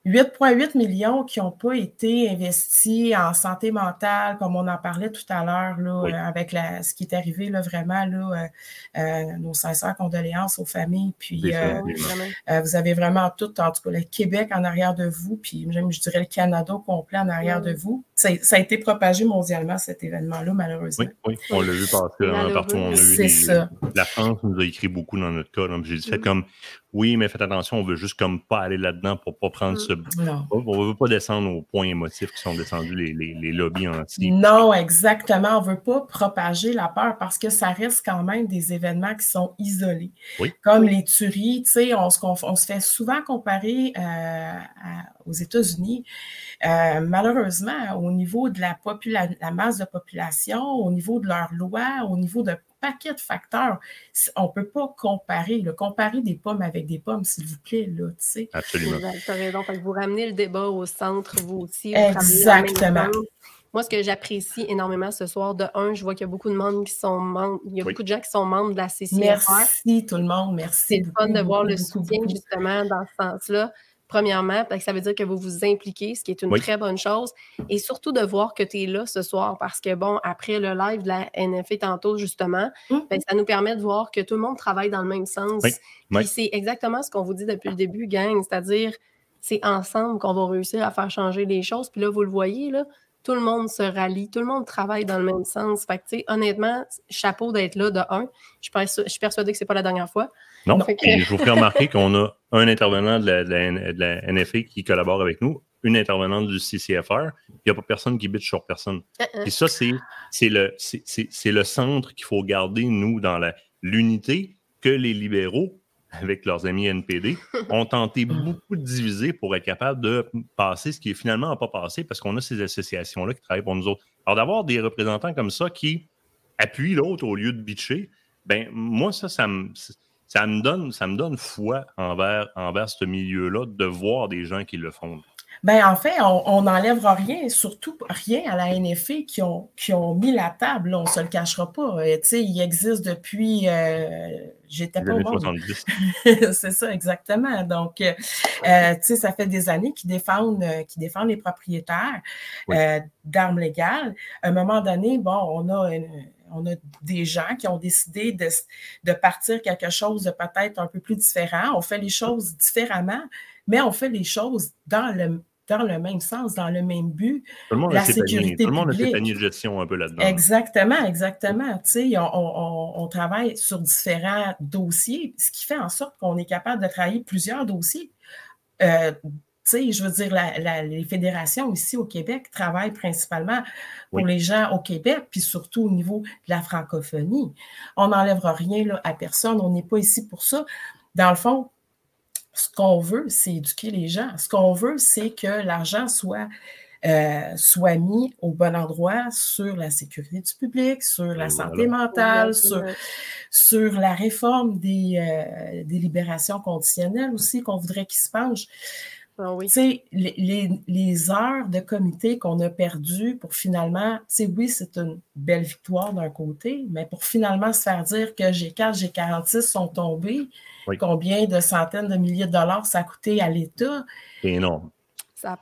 8,8 millions qui n'ont pas été investis en santé mentale, comme on en parlait tout à l'heure, là, euh, avec la, ce qui est arrivé là, vraiment, là, euh, euh nos sincères condoléances aux familles. Puis euh, vous avez vraiment tout, en tout cas le Québec en arrière de vous, puis même je dirais le Canada complet en arrière de vous. Ça, a été propagé mondialement, cet événement-là, malheureusement. Oui, oui, on l'a vu passer hein, partout. On a vu ça. La France nous a écrit beaucoup dans notre cas. J'ai dit, fait mm. comme oui, mais faites attention, on veut juste comme pas aller là-dedans pour pas prendre ce. Mm. On veut pas descendre aux points émotifs qui sont descendus les, les, lobbies entiers. Non, exactement. On veut pas propager la peur parce que ça reste quand même des événements qui sont isolés. Comme les tueries, tu sais, on, on, se fait souvent comparer euh, aux États-Unis. Euh, malheureusement, au niveau de la, la masse de population, au niveau de leurs lois, au niveau de paquet de facteurs. On ne peut pas comparer. le Comparer des pommes avec des pommes, s'il vous plaît. Là, Absolument. Tu as raison. vous ramenez le débat au centre, vous aussi. Exactement. Moi, ce que j'apprécie énormément ce soir, de un, je vois qu'il y a beaucoup de monde qui sont membres, il y a beaucoup de gens qui sont membres de la CCFR. Merci tout le monde, merci. C'est fun de voir le soutien justement dans ce sens-là premièrement, parce que ça veut dire que vous vous impliquez, ce qui est une très bonne chose. Et surtout de voir que tu es là ce soir, parce que, bon, après le live de la NFA tantôt, justement, mmh. ben, ça nous permet de voir que tout le monde travaille dans le même sens. Oui. c'est exactement ce qu'on vous dit depuis le début, gang, c'est-à-dire c'est ensemble qu'on va réussir à faire changer les choses. Puis là, vous le voyez, là, tout le monde se rallie, tout le monde travaille dans le même sens. Fait que, honnêtement, chapeau d'être là de un. Je, je suis persuadée que ce n'est pas la dernière fois. Non, je vous ferai remarquer qu'on a un intervenant de la, NFA qui collabore avec nous, une intervenante du CCFR. Il n'y a pas personne qui bitch sur personne. Et ça, c'est le, le centre qu'il faut garder, nous, dans l'unité que les libéraux avec leurs amis NPD, ont tenté beaucoup de diviser pour être capable de passer ce qui est finalement pas passé parce qu'on a ces associations-là qui travaillent pour nous autres. Alors, d'avoir des représentants comme ça qui appuient l'autre au lieu de bitcher, ben moi, ça, ça me, ça me, donne, ça me donne foi envers, envers ce milieu-là de voir des gens qui le font. Ben, en fait, on n'enlèvera rien, surtout rien à la NFA qui ont, qui ont mis la table, on ne se le cachera pas. Euh, il existe depuis. Euh, J'étais pas au C'est ça, exactement. Donc, euh, ça fait des années qu'ils défendent, qu'ils défendent les propriétaires d'armes légales. À un moment donné, bon, on a on a des gens qui ont décidé de, de partir quelque chose de peut-être un peu plus différent. On fait les choses différemment, mais on fait les choses dans le, dans le même sens, dans le même but. Tout le monde la sécurité Tout le monde a ses paniers de gestion un peu là-dedans. Exactement, exactement. Tu sais, on, on, travaille sur différents dossiers, ce qui fait en sorte qu'on est capable de travailler plusieurs dossiers. Euh, sais, je veux dire, les fédérations ici au Québec travaillent principalement pour les gens au Québec, puis surtout au niveau de la francophonie. On n'enlèvera rien là, à personne, on n'est pas ici pour ça. Dans le fond, ce qu'on veut, c'est éduquer les gens. Ce qu'on veut, c'est que l'argent soit, euh, soit mis au bon endroit sur la sécurité du public, sur la santé mentale, sur, sur la réforme des, euh, des libérations conditionnelles aussi qu'on voudrait qu'ils se penchent. Ah oui. Les, les, heures de comité qu'on a perdues pour finalement, oui, c'est une belle victoire d'un côté, mais pour finalement se faire dire que G4, G46 sont tombés, combien de centaines de milliers de dollars ça a coûté à l'État? C'est énorme.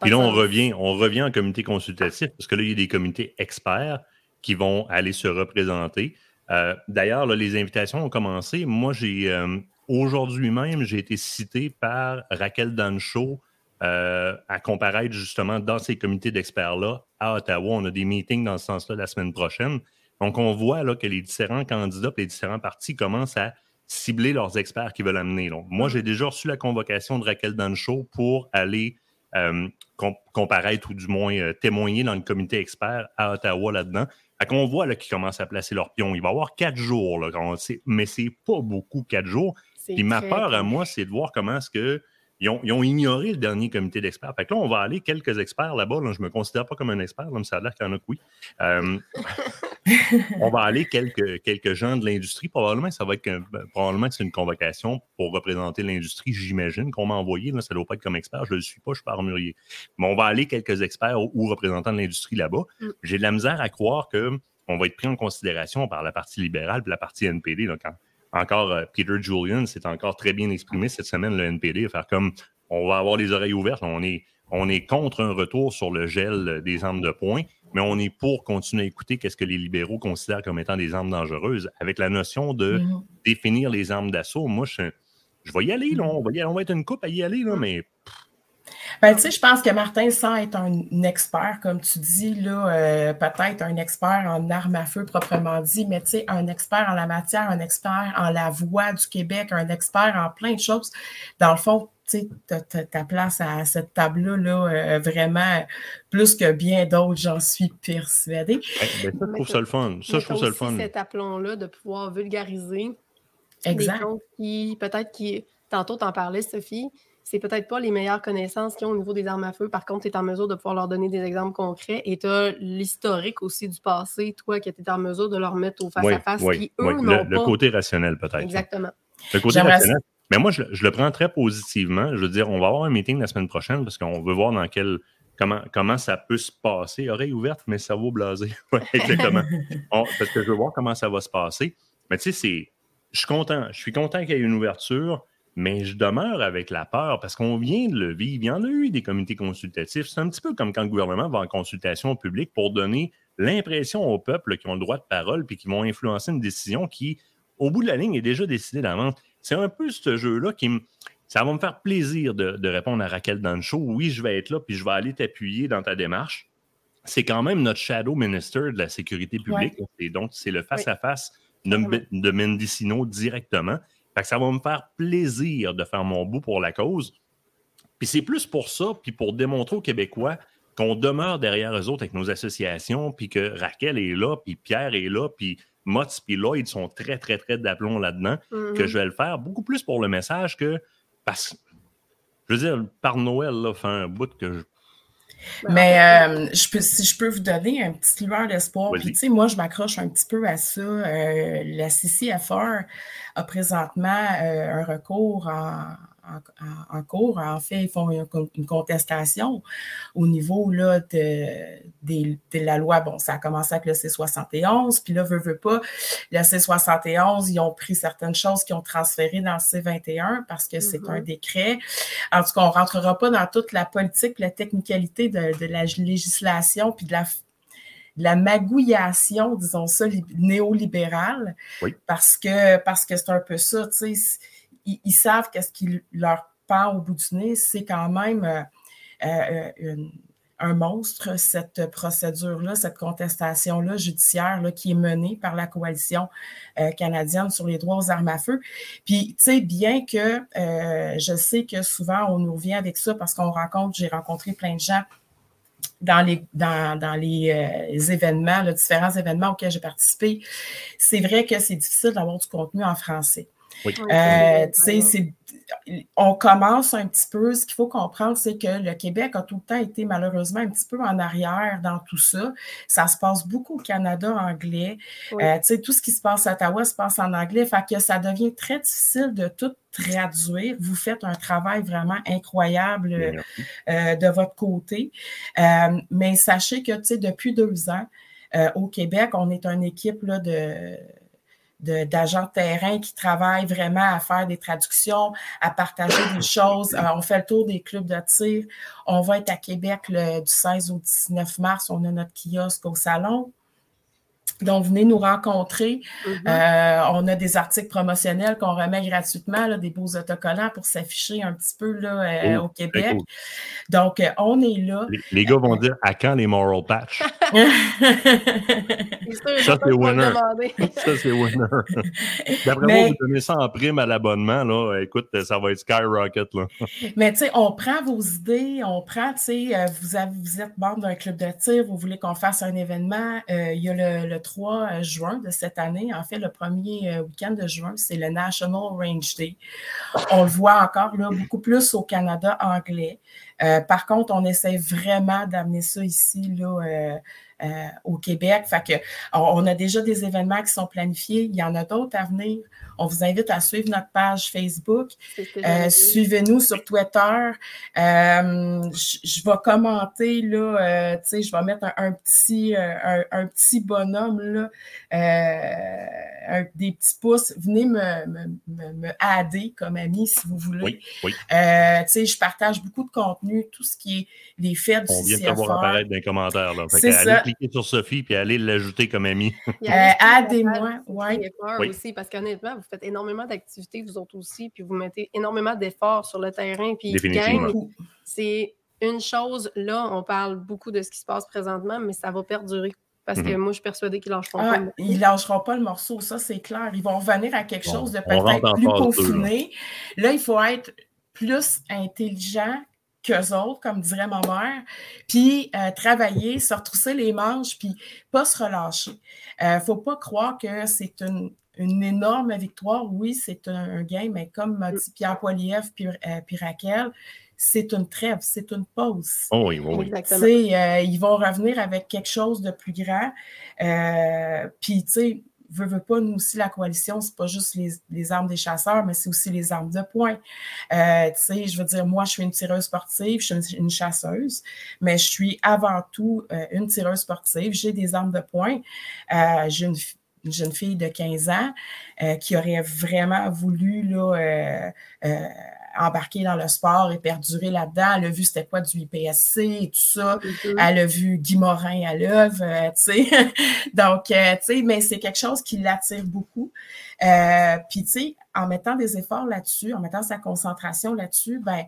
Et là, on revient, on revient en comité consultatif parce que là, il y a des comités experts qui vont aller se représenter. Euh, d'ailleurs, les invitations ont commencé. Moi, j'ai euh, aujourd'hui même, j'ai été cité par Raquel Dancho, euh, à comparaître justement dans ces comités d'experts-là à Ottawa. On a des meetings dans ce sens-là la semaine prochaine. Donc, on voit là, que les différents candidats et les différents partis commencent à cibler leurs experts qui veulent amener. Donc, moi, j'ai déjà reçu la convocation de Raquel Dancho pour aller euh, comparaître ou du moins euh, témoigner dans le comité expert à Ottawa là-dedans. Fait qu'on voit qu'ils commencent à placer leurs pions. Il va y avoir quatre jours, là, mais c'est pas beaucoup quatre jours. Puis ma peur à moi, c'est de voir comment est-ce que ils ont, ignoré le dernier comité d'experts. Fait que là, on va aller quelques experts là-bas. je ne me considère pas comme un expert, mais ça a l'air qu'il y en a que oui. Euh, on va aller quelques, quelques gens de l'industrie. Probablement, ça va être ben, probablement que c'est une convocation pour représenter l'industrie, j'imagine, qu'on m'a envoyé. Là, ça ne doit pas être comme expert. Je ne le suis pas, je ne suis pas armurier. Mais on va aller quelques experts ou, représentants de l'industrie là-bas. Mm. J'ai de la misère à croire qu'on va être pris en considération par la partie libérale et la partie NPD. Là, quand, encore euh, Peter Julian s'est encore très bien exprimé cette semaine, le NPD, faire comme on va avoir les oreilles ouvertes, on est, on est contre un retour sur le gel des armes de poing, mais on est pour continuer à écouter qu'est-ce que les libéraux considèrent comme étant des armes dangereuses, avec la notion de mm-hmm. définir les armes d'assaut. Moi, je, je vais y aller, là, on, va y, on va être une coupe à y aller, là, mais ben, tu sais, je pense que Martin, sans être un expert, comme tu dis, là, euh, peut-être un expert en armes à feu proprement dit, mais tu sais, un expert en la matière, un expert en la voix du Québec, un expert en plein de choses. Dans le fond, tu sais, ta place à cette table-là, là, euh, vraiment plus que bien d'autres, j'en suis persuadée. Ben, ça, je trouve ça le fun. Ça, je trouve ça le fun. cet aplomb-là de pouvoir vulgariser exact. des qui, peut-être, qui, tantôt, t'en parlais, Sophie, c'est peut-être pas les meilleures connaissances qu'ils ont au niveau des armes à feu. Par contre, tu es en mesure de pouvoir leur donner des exemples concrets et tu as l'historique aussi du passé, toi, qui étais en mesure de leur mettre au face-à-face. Oui, eux, le, le, côté rationnel, peut-être. Exactement. Le côté rationnel. Mais moi, je, le prends très positivement. Je veux dire, on va avoir un meeting la semaine prochaine parce qu'on veut voir dans quel. Comment, comment ça peut se passer. Oreille ouverte, mais cerveau blasé. oui, exactement. parce que je veux voir comment ça va se passer. Mais tu sais, Je suis content. Je suis content qu'il y ait une ouverture. Mais je demeure avec la peur parce qu'on vient de le vivre. Il y en a eu des comités consultatifs. C'est un petit peu comme quand le gouvernement va en consultation publique pour donner l'impression au peuple qui ont le droit de parole puis qui vont influencer une décision qui, au bout de la ligne, est déjà décidée d'avance. C'est un peu ce jeu-là qui me. Ça va me faire plaisir de, répondre à Raquel dans le show. Oui, je vais être là puis je vais aller t'appuyer dans ta démarche. C'est quand même notre shadow minister de la sécurité publique. Et donc, c'est le face-à-face de, de Mendicino directement. Fait que ça va me faire plaisir de faire mon bout pour la cause. Puis c'est plus pour ça, puis pour démontrer aux Québécois qu'on demeure derrière eux autres avec nos associations, puis que Raquel est là, puis Pierre est là, puis Motz puis Lloyd sont très, très, très d'aplomb là-dedans, Mhm. que je vais le faire beaucoup plus pour le message que parce je veux dire, par Noël, là, fait un bout que je. Ben, Mais euh, je peux, si je peux vous donner un petit lueur d'espoir, puis tu sais, moi, je m'accroche un petit peu à ça. Euh, la CCFR a présentement euh, un recours en, en- cours. En fait, ils font une, con- une contestation au niveau là, de, la loi. Bon, ça a commencé avec le C71, puis là, veut, veut pas, le C71, ils ont pris certaines choses qui ont transféré dans le C21 parce que c'est Mhm. un décret. En tout cas, on ne rentrera pas dans toute la politique, la technicalité de, de la législation, puis de la, magouillation, disons ça, li- néolibérale, Oui. parce que parce que c'est un peu ça, tu sais, ils, savent qu'est-ce qui leur pend au bout du nez, c'est quand même euh, euh, un monstre, cette procédure-là, cette contestation-là judiciaire là, qui est menée par la coalition euh, canadienne sur les droits aux armes à feu. Puis, tu sais, bien que je sais que souvent on nous revient avec ça parce qu'on rencontre, j'ai rencontré plein de gens dans les, dans, les, les événements, différents événements auxquels j'ai participé. C'est vrai que c'est difficile d'avoir du contenu en français. Oui. Euh, tu sais, on commence un petit peu. Ce qu'il faut comprendre, c'est que le Québec a tout le temps été malheureusement un petit peu en arrière dans tout ça. Ça se passe beaucoup au Canada anglais. Oui. Euh, tu sais, tout ce qui se passe à Ottawa se passe en anglais. Fait que ça devient très difficile de tout traduire. Vous faites un travail vraiment incroyable euh, de votre côté. Euh, mais sachez que, tu sais, depuis deux ans, euh, au Québec, on est une équipe là, de- d'agents de terrain qui travaillent vraiment à faire des traductions, à partager des choses. On fait le tour des clubs de tir. On va être à Québec le, du 16 au 19 mars. On a notre kiosque au salon. Donc, venez nous rencontrer. Mhm. Euh, on a des articles promotionnels qu'on remet gratuitement, là, des beaux autocollants pour s'afficher un petit peu là, euh, Oh, au Québec. cool. Donc, euh, on est là. Les, les gars vont dire à quand les moral patch? Ça, c'est winner. ça, c'est winner. D'après Mais- moi, vous donnez ça en prime à l'abonnement, là. Écoute, ça va être skyrocket, là. Mais tu sais, on prend vos idées, on prend, tu sais, vous, êtes membre d'un club de tir, vous voulez qu'on fasse un événement. euh, il y a le, le 3 juin de cette année, en fait, le premier euh, week-end de juin, c'est le National Range Day. On le voit encore là, beaucoup plus au Canada anglais. Euh, par contre, on essaie vraiment d'amener ça ici, là, euh, au Québec. Fait que on, on a déjà des événements qui sont planifiés. Il y en a d'autres à venir. On vous invite à suivre notre page Facebook. Euh. Suivez-nous sur Twitter. Euh, je je vais commenter, là, euh, tu sais, je vais mettre un, un petit, euh, un, un petit bonhomme, là, euh, un- des petits pouces. Venez me, me, me, me adder comme ami si vous voulez. Oui, oui. Euh, tu sais, je partage beaucoup de contenu, tout ce qui est les faits du On vient de te voir apparaître dans les commentaires, là. Fait Cliquer sur Sophie puis allez l'ajouter comme ami. Il y a Euh, aidez-moi, ouais. Oui. aussi, parce qu'honnêtement, vous faites énormément d'activités, vous autres aussi, puis vous mettez énormément d'efforts sur le terrain. Puis, c'est une chose, là, on parle beaucoup de ce qui se passe présentement, mais ça va perdurer. Parce que Mhm. moi, je suis persuadée qu'ils lâcheront Ah, pas. le ils lâcheront pas le morceau, ça c'est clair. Ils vont revenir à quelque Bon, chose de peut-être plus peaufiné. Là. il faut être plus intelligent qu'eux autres, comme dirait ma mère, puis euh, travailler, se retrousser les manches, puis pas se relâcher. Euh, faut pas croire que c'est une, une énorme victoire. Oui, c'est un, un game, mais comme m'a dit Pierre Poilievre puis, euh, puis Raquel, c'est une trêve, c'est une pause. Oh oui, oui, oui. Exactement. Tu sais, euh, ils vont revenir avec quelque chose de plus grand. Euh, Puis, tu sais, veut, veut pas, nous aussi, la coalition, c'est pas juste les, les armes des chasseurs, mais c'est aussi les armes de poing. Euh, tu sais, je veux dire, moi, je suis une tireuse sportive, je suis une, chasseuse, mais je suis avant tout euh, une tireuse sportive. J'ai des armes de poing. Euh, J'ai une, une jeune fille de 15 ans euh, qui aurait vraiment voulu là, embarquer dans le sport et perdurer là-dedans. Elle a vu c'était quoi du IPSC et tout ça. Mhm. Elle a vu Guy Morin à l'œuvre, euh, tu sais. Donc, euh, tu sais, mais c'est quelque chose qui l'attire beaucoup. Euh, Puis, tu sais, en mettant des efforts là-dessus, en mettant sa concentration là-dessus, ben,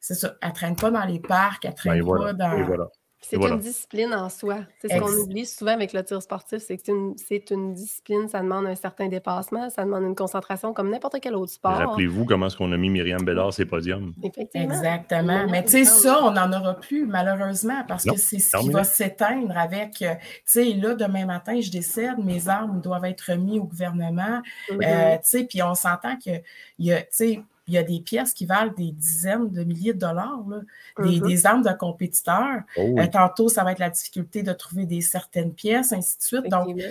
c'est ça. Elle traîne pas dans les parcs, elle Ben, traîne voilà. pas dans. Et voilà. C'est voilà. une discipline en soi. C'est ce qu'on oublie souvent avec le tir sportif, c'est que c'est une, discipline, ça demande un certain dépassement, ça demande une concentration comme n'importe quel autre sport. Rappelez-vous comment est-ce qu'on a mis Myriam Bédard ses podiums. Effectivement. Exactement. Mais tu sais, ça, on n'en aura plus, malheureusement, parce Non, que c'est ce qui va s'éteindre avec, euh, tu sais, là, demain matin, je décède, mes armes doivent être remis au gouvernement. Euh, tu sais, puis on s'entend qu'il y a, tu sais, il y a des pièces qui valent des dizaines de milliers de dollars, là, Mhm. des armes de compétiteurs. Oh. Euh, tantôt, ça va être la difficulté de trouver des certaines pièces, ainsi de suite. Donc, tu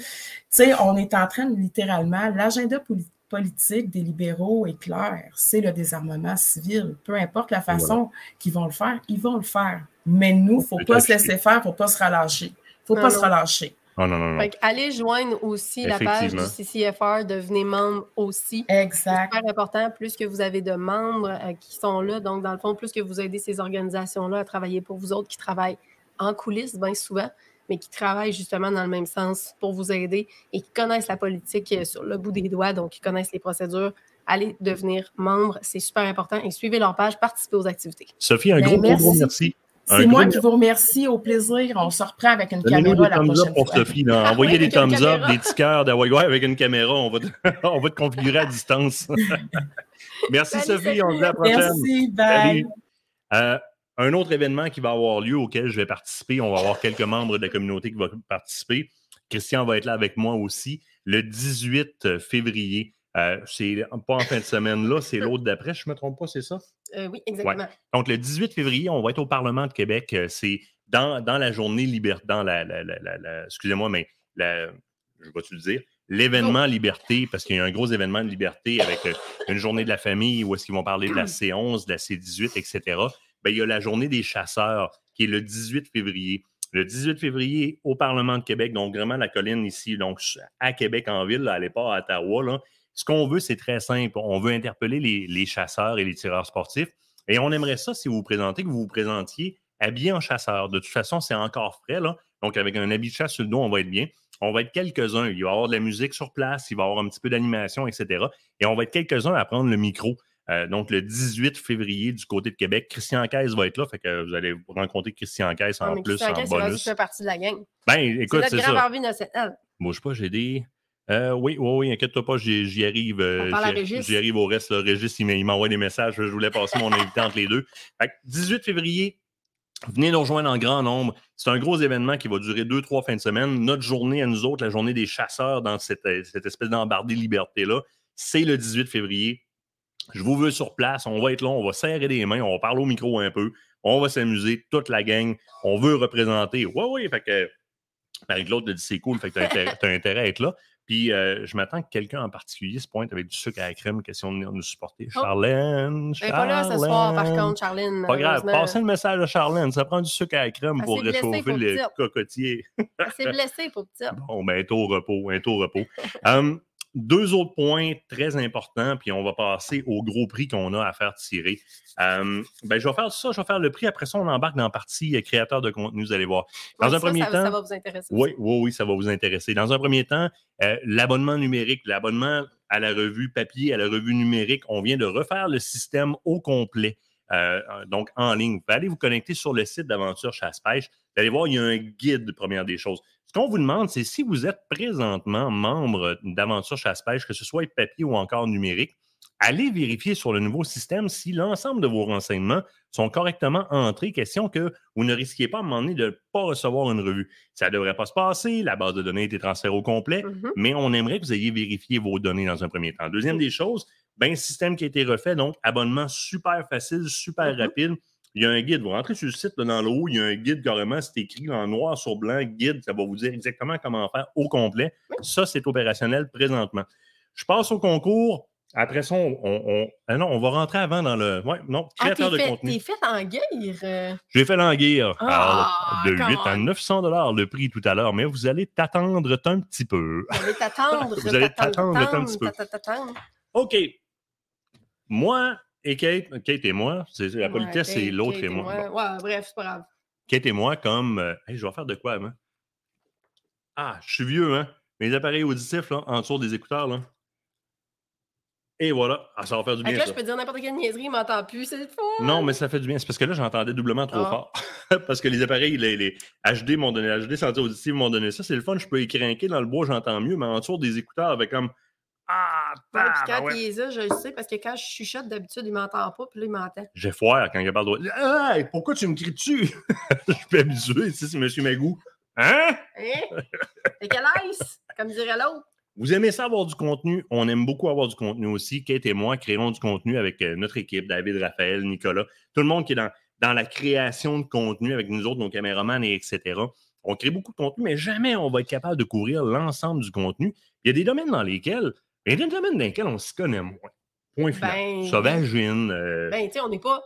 sais, on est en train de littéralement, l'agenda poli- politique des libéraux est clair, c'est le désarmement civil. Peu importe la façon qu'ils vont le faire, ils vont le faire. Mais nous, il ne faut pas se laisser faire, il ne faut pas se relâcher. Il ne faut Non, pas se non. relâcher. Oh non, non, non. Fait que allez joindre aussi la page du. CCFR, devenez membre aussi. Exact. super important, plus que vous avez de membres euh, qui sont là. Donc, dans le fond, plus que vous aidez ces organisations-là à travailler pour vous autres qui travaillent en coulisses bien souvent, mais qui travaillent justement dans le même sens pour vous aider et qui connaissent la politique euh, sur le bout des doigts, donc qui connaissent les procédures. Allez devenir membre, c'est super important et suivez leur page, participez aux activités. Sophie, un Ben, gros, gros, gros merci. C'est moi qui vous remercie. Au plaisir. On se reprend avec une caméra la thumbs prochaine up pour fois. Sophie. là. Envoyez des thumbs up, des petits cœurs d'Hawaii avec une caméra. On va te, on va te configurer à distance. Merci Salut, Sophie, on se dit à la prochaine. Merci. Bye. Salut. Euh, un autre événement qui va avoir lieu auquel je vais participer, on va avoir quelques membres de la communauté qui vont participer. Christian va être là avec moi aussi le 18 février. Euh, c'est pas en fin de semaine là, c'est l'autre d'après, je ne me trompe pas, c'est ça? Euh, oui, exactement. Donc, le 18 février, on va être au Parlement de Québec. Euh, C'est dans, dans la journée liberté, dans la, la- la- la- la- excusez-moi, mais la, je vais-tu le dire, l'événement liberté, parce qu'il y a un gros événement de liberté avec euh, une journée de la famille où est-ce qu'ils vont parler de la C11, de la C18, etc. Ben, il y a la journée des chasseurs qui est le 18 février. Le 18 février au Parlement de Québec, donc vraiment la colline ici, donc à Québec en ville, là, à l'époque à Ottawa. Là. Ce qu'on veut, c'est très simple. On veut interpeller les, les chasseurs et les tireurs sportifs. Et on aimerait ça, si vous vous présentez, que vous vous présentiez habillé en chasseur. De toute façon, c'est encore frais, là. Donc, avec un habit de chasse sur le dos, on va être bien. On va être quelques-uns. Il va y avoir de la musique sur place, il va y avoir un petit peu d'animation, etc. Et on va être quelques-uns à prendre le micro. Euh, donc, le 18 février du côté de Québec, Christian Caisse va être là. Fait que vous allez rencontrer Christian Caisse Ah, en mais plus, Christian en Caisse, rendu bonus. fait partie de la gang. Ben, C'est écoute, notre c'est ça. National. Bouge pas, j'ai des. Euh, oui, oui, oui, inquiète-toi pas, j'y arrive. euh, j'y- arrive au reste. Là. Régis, il m'envoie des messages. Je voulais passer mon invité entre les deux. Fait que 18 février, venez nous rejoindre en grand nombre. C'est un gros événement qui va durer deux, trois fins de semaine. Notre journée à nous autres, la journée des chasseurs dans cette, euh, cette espèce d'embardée liberté-là, c'est le 18 février. Je vous veux sur place. On va être là, on va serrer des mains, on va parler au micro un peu. On va s'amuser, toute la gang. On veut représenter. Oui, oui, fait que. Avec l'autre, a dit c'est cool, fait que t'as intérêt, t'as intérêt à être là. Puis euh, je m'attends que quelqu'un en particulier se pointe avec du sucre à la crème, question de venir nous supporter. Oh. Charlène, Elle n'est pas là ce soir, par Charlène. contre, Charline. Pas grave, passez le message à Charlène. Ça prend du sucre à la crème Elle pour réchauffer le cocotier. Elle s'est blessée, pour petit. Bon, ben, est au repos, elle est au repos. Hum, deux autres points très importants, puis on va passer au gros prix qu'on a à faire tirer. Hum, ben, je vais faire ça, je vais faire le prix. Après ça, on embarque dans la partie euh, créateur de contenu, vous allez voir. Dans un ça, premier ça, temps, ça va vous intéresser. oui, oui, oui, ça va vous intéresser. Dans un premier temps, euh, l'abonnement numérique, l'abonnement à la revue papier, à la revue numérique, on vient de refaire le système au complet, euh, donc en ligne. Vous pouvez aller vous connecter sur le site d'Aventure Chasse-Pêche. Vous allez voir, il y a un guide, première des choses. Ce qu'on vous demande, c'est si vous êtes présentement membre d'Aventure Chasse-Pêche, que ce soit papier ou encore numérique, allez vérifier sur le nouveau système si l'ensemble de vos renseignements sont correctement entrés. Question que vous ne risquiez pas à un moment donné de ne pas recevoir une revue. Ça ne devrait pas se passer, la base de données a été transférée au complet, Mhm. mais on aimerait que vous ayez vérifié vos données dans un premier temps. Deuxième des choses, ben, système qui a été refait, donc abonnement super facile, super Mhm. rapide. Il y a un guide. Vous rentrez sur le site là, dans le haut, il y a un guide carrément, c'est écrit en noir sur blanc, guide, ça va vous dire exactement comment faire au complet. Ça, c'est opérationnel présentement. Je passe au concours. Après ça, on, on- ah non, on va rentrer avant dans le. Ouais, non, Ah, créateur t'es de fait, contenu. t'es fait en euh? J'ai fait l'anguille. Ah, Alors, de come 8 à on. 900 dollars le prix tout à l'heure, mais vous allez t'attendre un petit peu. Vous allez t'attendre. Vous allez t'attendre un petit peu. OK. Moi et Kate, Kate et moi, c'est la Ouais, politesse, c'est l'autre et moi. Bon. Ouais, bref, c'est pas grave. Kate et moi, comme. euh, hey, je vais faire de quoi avant? Ah, je suis vieux, hein? Mes appareils auditifs, là, en dessous des écouteurs, là. Et voilà, ah, ça va faire du bien. là, je peux dire n'importe quelle niaiserie, il m'entend plus, c'est fun. Non, mais ça fait du bien. C'est parce que là, j'entendais doublement trop Ah. fort. parce que les appareils, les, les HD m'ont donné, HD santé auditive m'ont donné ça. C'est le fun, je peux écrinquer dans le bois, j'entends mieux, mais en dessous des écouteurs avec comme. Ah, Ouais, puis quand tabarouette. il est là, je le sais, parce que quand je chuchote, d'habitude, il m'entend pas, puis là, il m'entend. J'ai foire quand il parle de. Hey, pourquoi tu me cries dessus? je suis pas habitué, ici, c'est M. Magou. Hein? Hein? T'es quel ice? Comme dirait l'autre. Vous aimez ça avoir du contenu? On aime beaucoup avoir du contenu aussi. Kate et moi créons du contenu avec euh, notre équipe, David, Raphaël, Nicolas, tout le monde qui est dans, dans la création de contenu avec nous autres, nos caméramans, et etc. On crée beaucoup de contenu, mais jamais on va être capable de couvrir l'ensemble du contenu. Il y a des domaines dans lesquels, il y a des domaines dans lesquels on s'y connaît moins. Point final. Ben, Sauvagine, euh, Ben, tu sais, on n'est pas.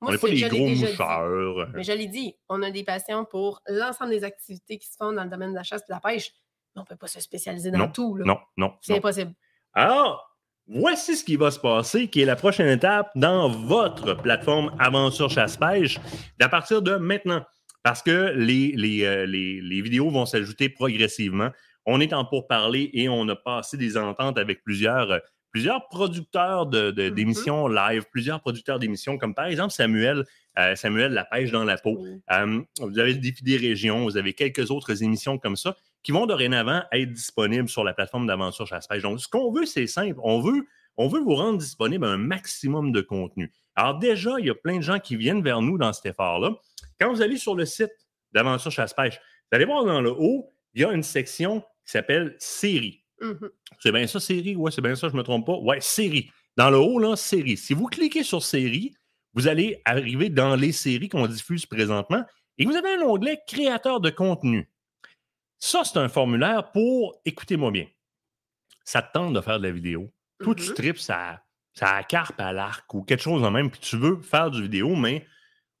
on Moi, n'est pas des gros moucheurs. Mais je l'ai dit, on a des passions pour l'ensemble des activités qui se font dans le domaine de la chasse et de la pêche. Mais on ne peut pas se spécialiser dans Non, tout. là. Non, non. C'est impossible. Alors, voici ce qui va se passer, qui est la prochaine étape dans votre plateforme Aventure Chasse-Pêche à partir de maintenant. Parce que les, les, euh, les- les vidéos vont s'ajouter progressivement. On est en pourparler et on a passé des ententes avec plusieurs, euh, plusieurs producteurs de- de- Mhm. d'émissions live, plusieurs producteurs d'émissions, comme par exemple Samuel, euh, Samuel La Pêche dans la peau. Euh, vous avez le défi des régions, vous avez quelques autres émissions comme ça qui vont dorénavant être disponibles sur la plateforme d'aventure chasse-pêche. Donc, ce qu'on veut, c'est simple. On veut, on veut vous rendre disponible un maximum de contenu. Alors, déjà, il y a plein de gens qui viennent vers nous dans cet effort-là. Quand vous allez sur le site d'aventure chasse-pêche, vous allez voir dans le haut, il y a une section qui s'appelle série. Mhm. C'est bien ça, série? Ouais, c'est bien ça, je ne me trompe pas. Ouais, série. Dans le haut, là, série. Si vous cliquez sur série, vous allez arriver dans les séries qu'on diffuse présentement et vous avez un onglet créateur de contenu. Ça, c'est un formulaire pour, écoutez-moi bien, ça te tente de faire de la vidéo. Toi, tu Mhm. tripes ça, ça carpe à l'arc ou quelque chose de même, puis tu veux faire du vidéo, mais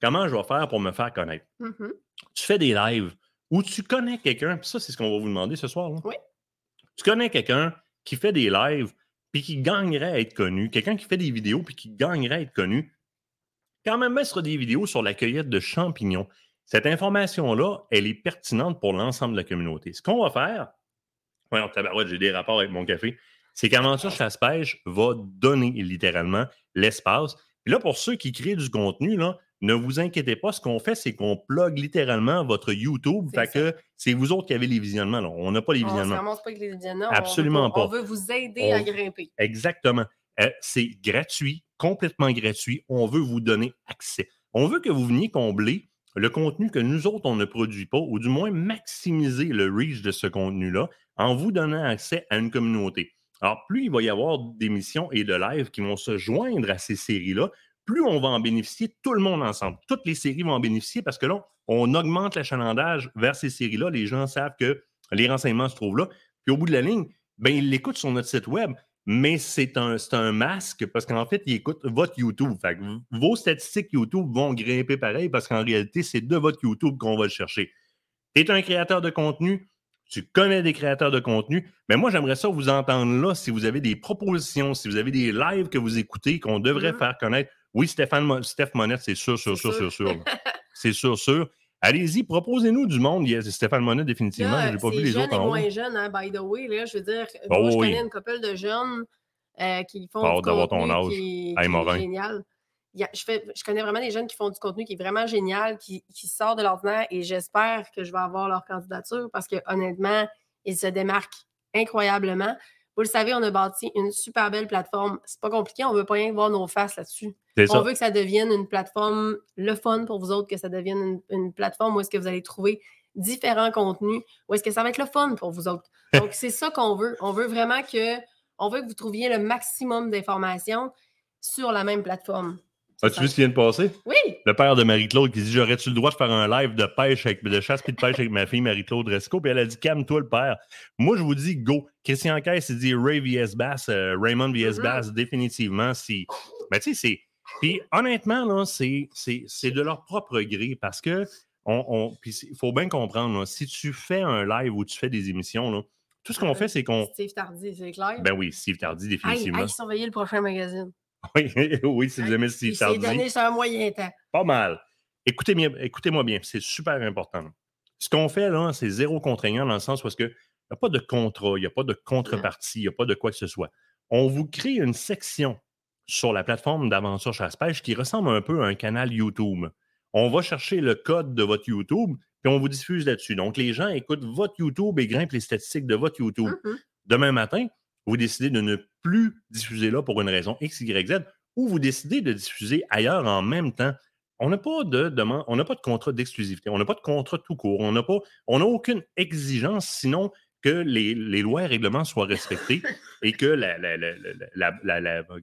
comment je vais faire pour me faire connaître? Mhm. tu fais des lives où tu connais quelqu'un, puis ça, c'est ce qu'on va vous demander ce soir. là. Oui. Tu connais quelqu'un qui fait des lives puis qui gagnerait à être connu, quelqu'un qui fait des vidéos puis qui gagnerait à être connu, quand même mettre des vidéos sur la cueillette de champignons. Cette information-là, elle est pertinente pour l'ensemble de la communauté. Ce qu'on va faire, voyons, tabarouette, j'ai des rapports avec mon café, c'est qu'Aventure Chasse-Pêche va donner littéralement l'espace. Puis là, pour ceux qui créent du contenu, là, ne vous inquiétez pas, ce qu'on fait, c'est qu'on plug littéralement votre YouTube. C'est Fait que c'est vous autres qui avez les visionnements. là. On n'a pas les On ne visionnements. pas avec les visionnements. on Absolument veut On pas. veut vous aider On- à grimper. Exactement. Euh, c'est gratuit, complètement gratuit. On veut vous donner accès. On veut que vous veniez combler le contenu que nous autres, on ne produit pas, ou du moins maximiser le reach de ce contenu-là en vous donnant accès à une communauté. Alors, plus il va y avoir d'émissions et de lives qui vont se joindre à ces séries-là, plus on va en bénéficier tout le monde ensemble. Toutes les séries vont en bénéficier parce que là, on augmente l'achalandage vers ces séries-là. Les gens savent que les renseignements se trouvent là. Puis au bout de la ligne, ben, ils l'écoutent sur notre site web mais c'est un, un masque parce qu'en fait, ils écoutent votre YouTube. Fait que v- vos statistiques YouTube vont grimper pareil parce qu'en réalité, c'est de votre YouTube qu'on va le chercher. Tu es un créateur de contenu, tu connais des créateurs de contenu, mais moi, j'aimerais ça vous entendre là si vous avez des propositions, si vous avez des lives que vous écoutez qu'on devrait Mhm. faire connaître. Oui, Stéphane, Mo- Steph Monette, c'est sûr, sûr, C'est sûr, sûr, sûr. c'est sûr, sûr. Allez-y, proposez-nous du monde. Il y a Stéphane Monette, définitivement. Je n'ai pas vu les autres en moins jeune, hein, by the way. Là, je veux dire, Oh, moi, je oui. connais une couple de jeunes euh, qui font du d'avoir ton contenu âge. qui, Hey, qui est génial. Il y a- je, fais, je connais vraiment des jeunes qui font du contenu qui est vraiment génial, qui, qui sort de l'ordinaire et j'espère que je vais avoir leur candidature parce que honnêtement, ils se démarquent incroyablement. Vous le savez, on a bâti une super belle plateforme. C'est pas compliqué, on veut pas rien voir nos faces là-dessus. Ça. On veut que ça devienne une plateforme le fun pour vous autres, que ça devienne une, une plateforme où est-ce que vous allez trouver différents contenus, où est-ce que ça va être le fun pour vous autres. Donc, c'est ça qu'on veut. On veut vraiment que, on veut que vous trouviez le maximum d'informations sur la même plateforme. As-tu vu ce qui vient de passer? Oui! le père de Marie-Claude qui dit J'aurais-tu le droit de faire un live de pêche avec, de chasse puis de pêche avec ma fille Marie-Claude Resco? Puis elle a dit Calme-toi le père. Moi, je vous dis go. Christian Caisse, il dit Ray vs Bass, euh, Raymond vs Mhm. Bass, définitivement. Si... Ben, tu sais, c'est. Puis honnêtement, là, c'est, c'est, c'est de leur propre gré parce que on, il faut bien comprendre, là, si tu fais un live ou tu fais des émissions, là, tout ce qu'on Euh, fait, c'est qu'on. Steve Tardy, c'est clair. Ben oui, Steve Tardy, définitivement. hey, surveillez le prochain magazine. Oui, oui, si vous aimez Steve Il s'est Tardy. donné sur un moyen temps. Pas mal. Écoutez bien, écoutez-moi bien, c'est super important. Ce qu'on fait là, c'est zéro contraignant dans le sens où il n'y a pas de contrat, il n'y a pas de contrepartie, il n'y a pas de quoi que ce soit. on vous crée une section sur la plateforme d'aventure chasse-pêche qui ressemble un peu à un canal YouTube. On va chercher le code de votre YouTube, puis on vous diffuse là-dessus. Donc, les gens écoutent votre YouTube et grimpent les statistiques de votre YouTube. Mhm. Demain matin, vous décidez de ne plus diffuser là pour une raison X, Y, Z, ou vous décidez de diffuser ailleurs en même temps. On n'a pas de demande, on n'a pas de contrat d'exclusivité, on n'a pas de contrat tout court, on n'a pas, on n'a aucune exigence sinon que les, les lois et règlements soient respectés et que la-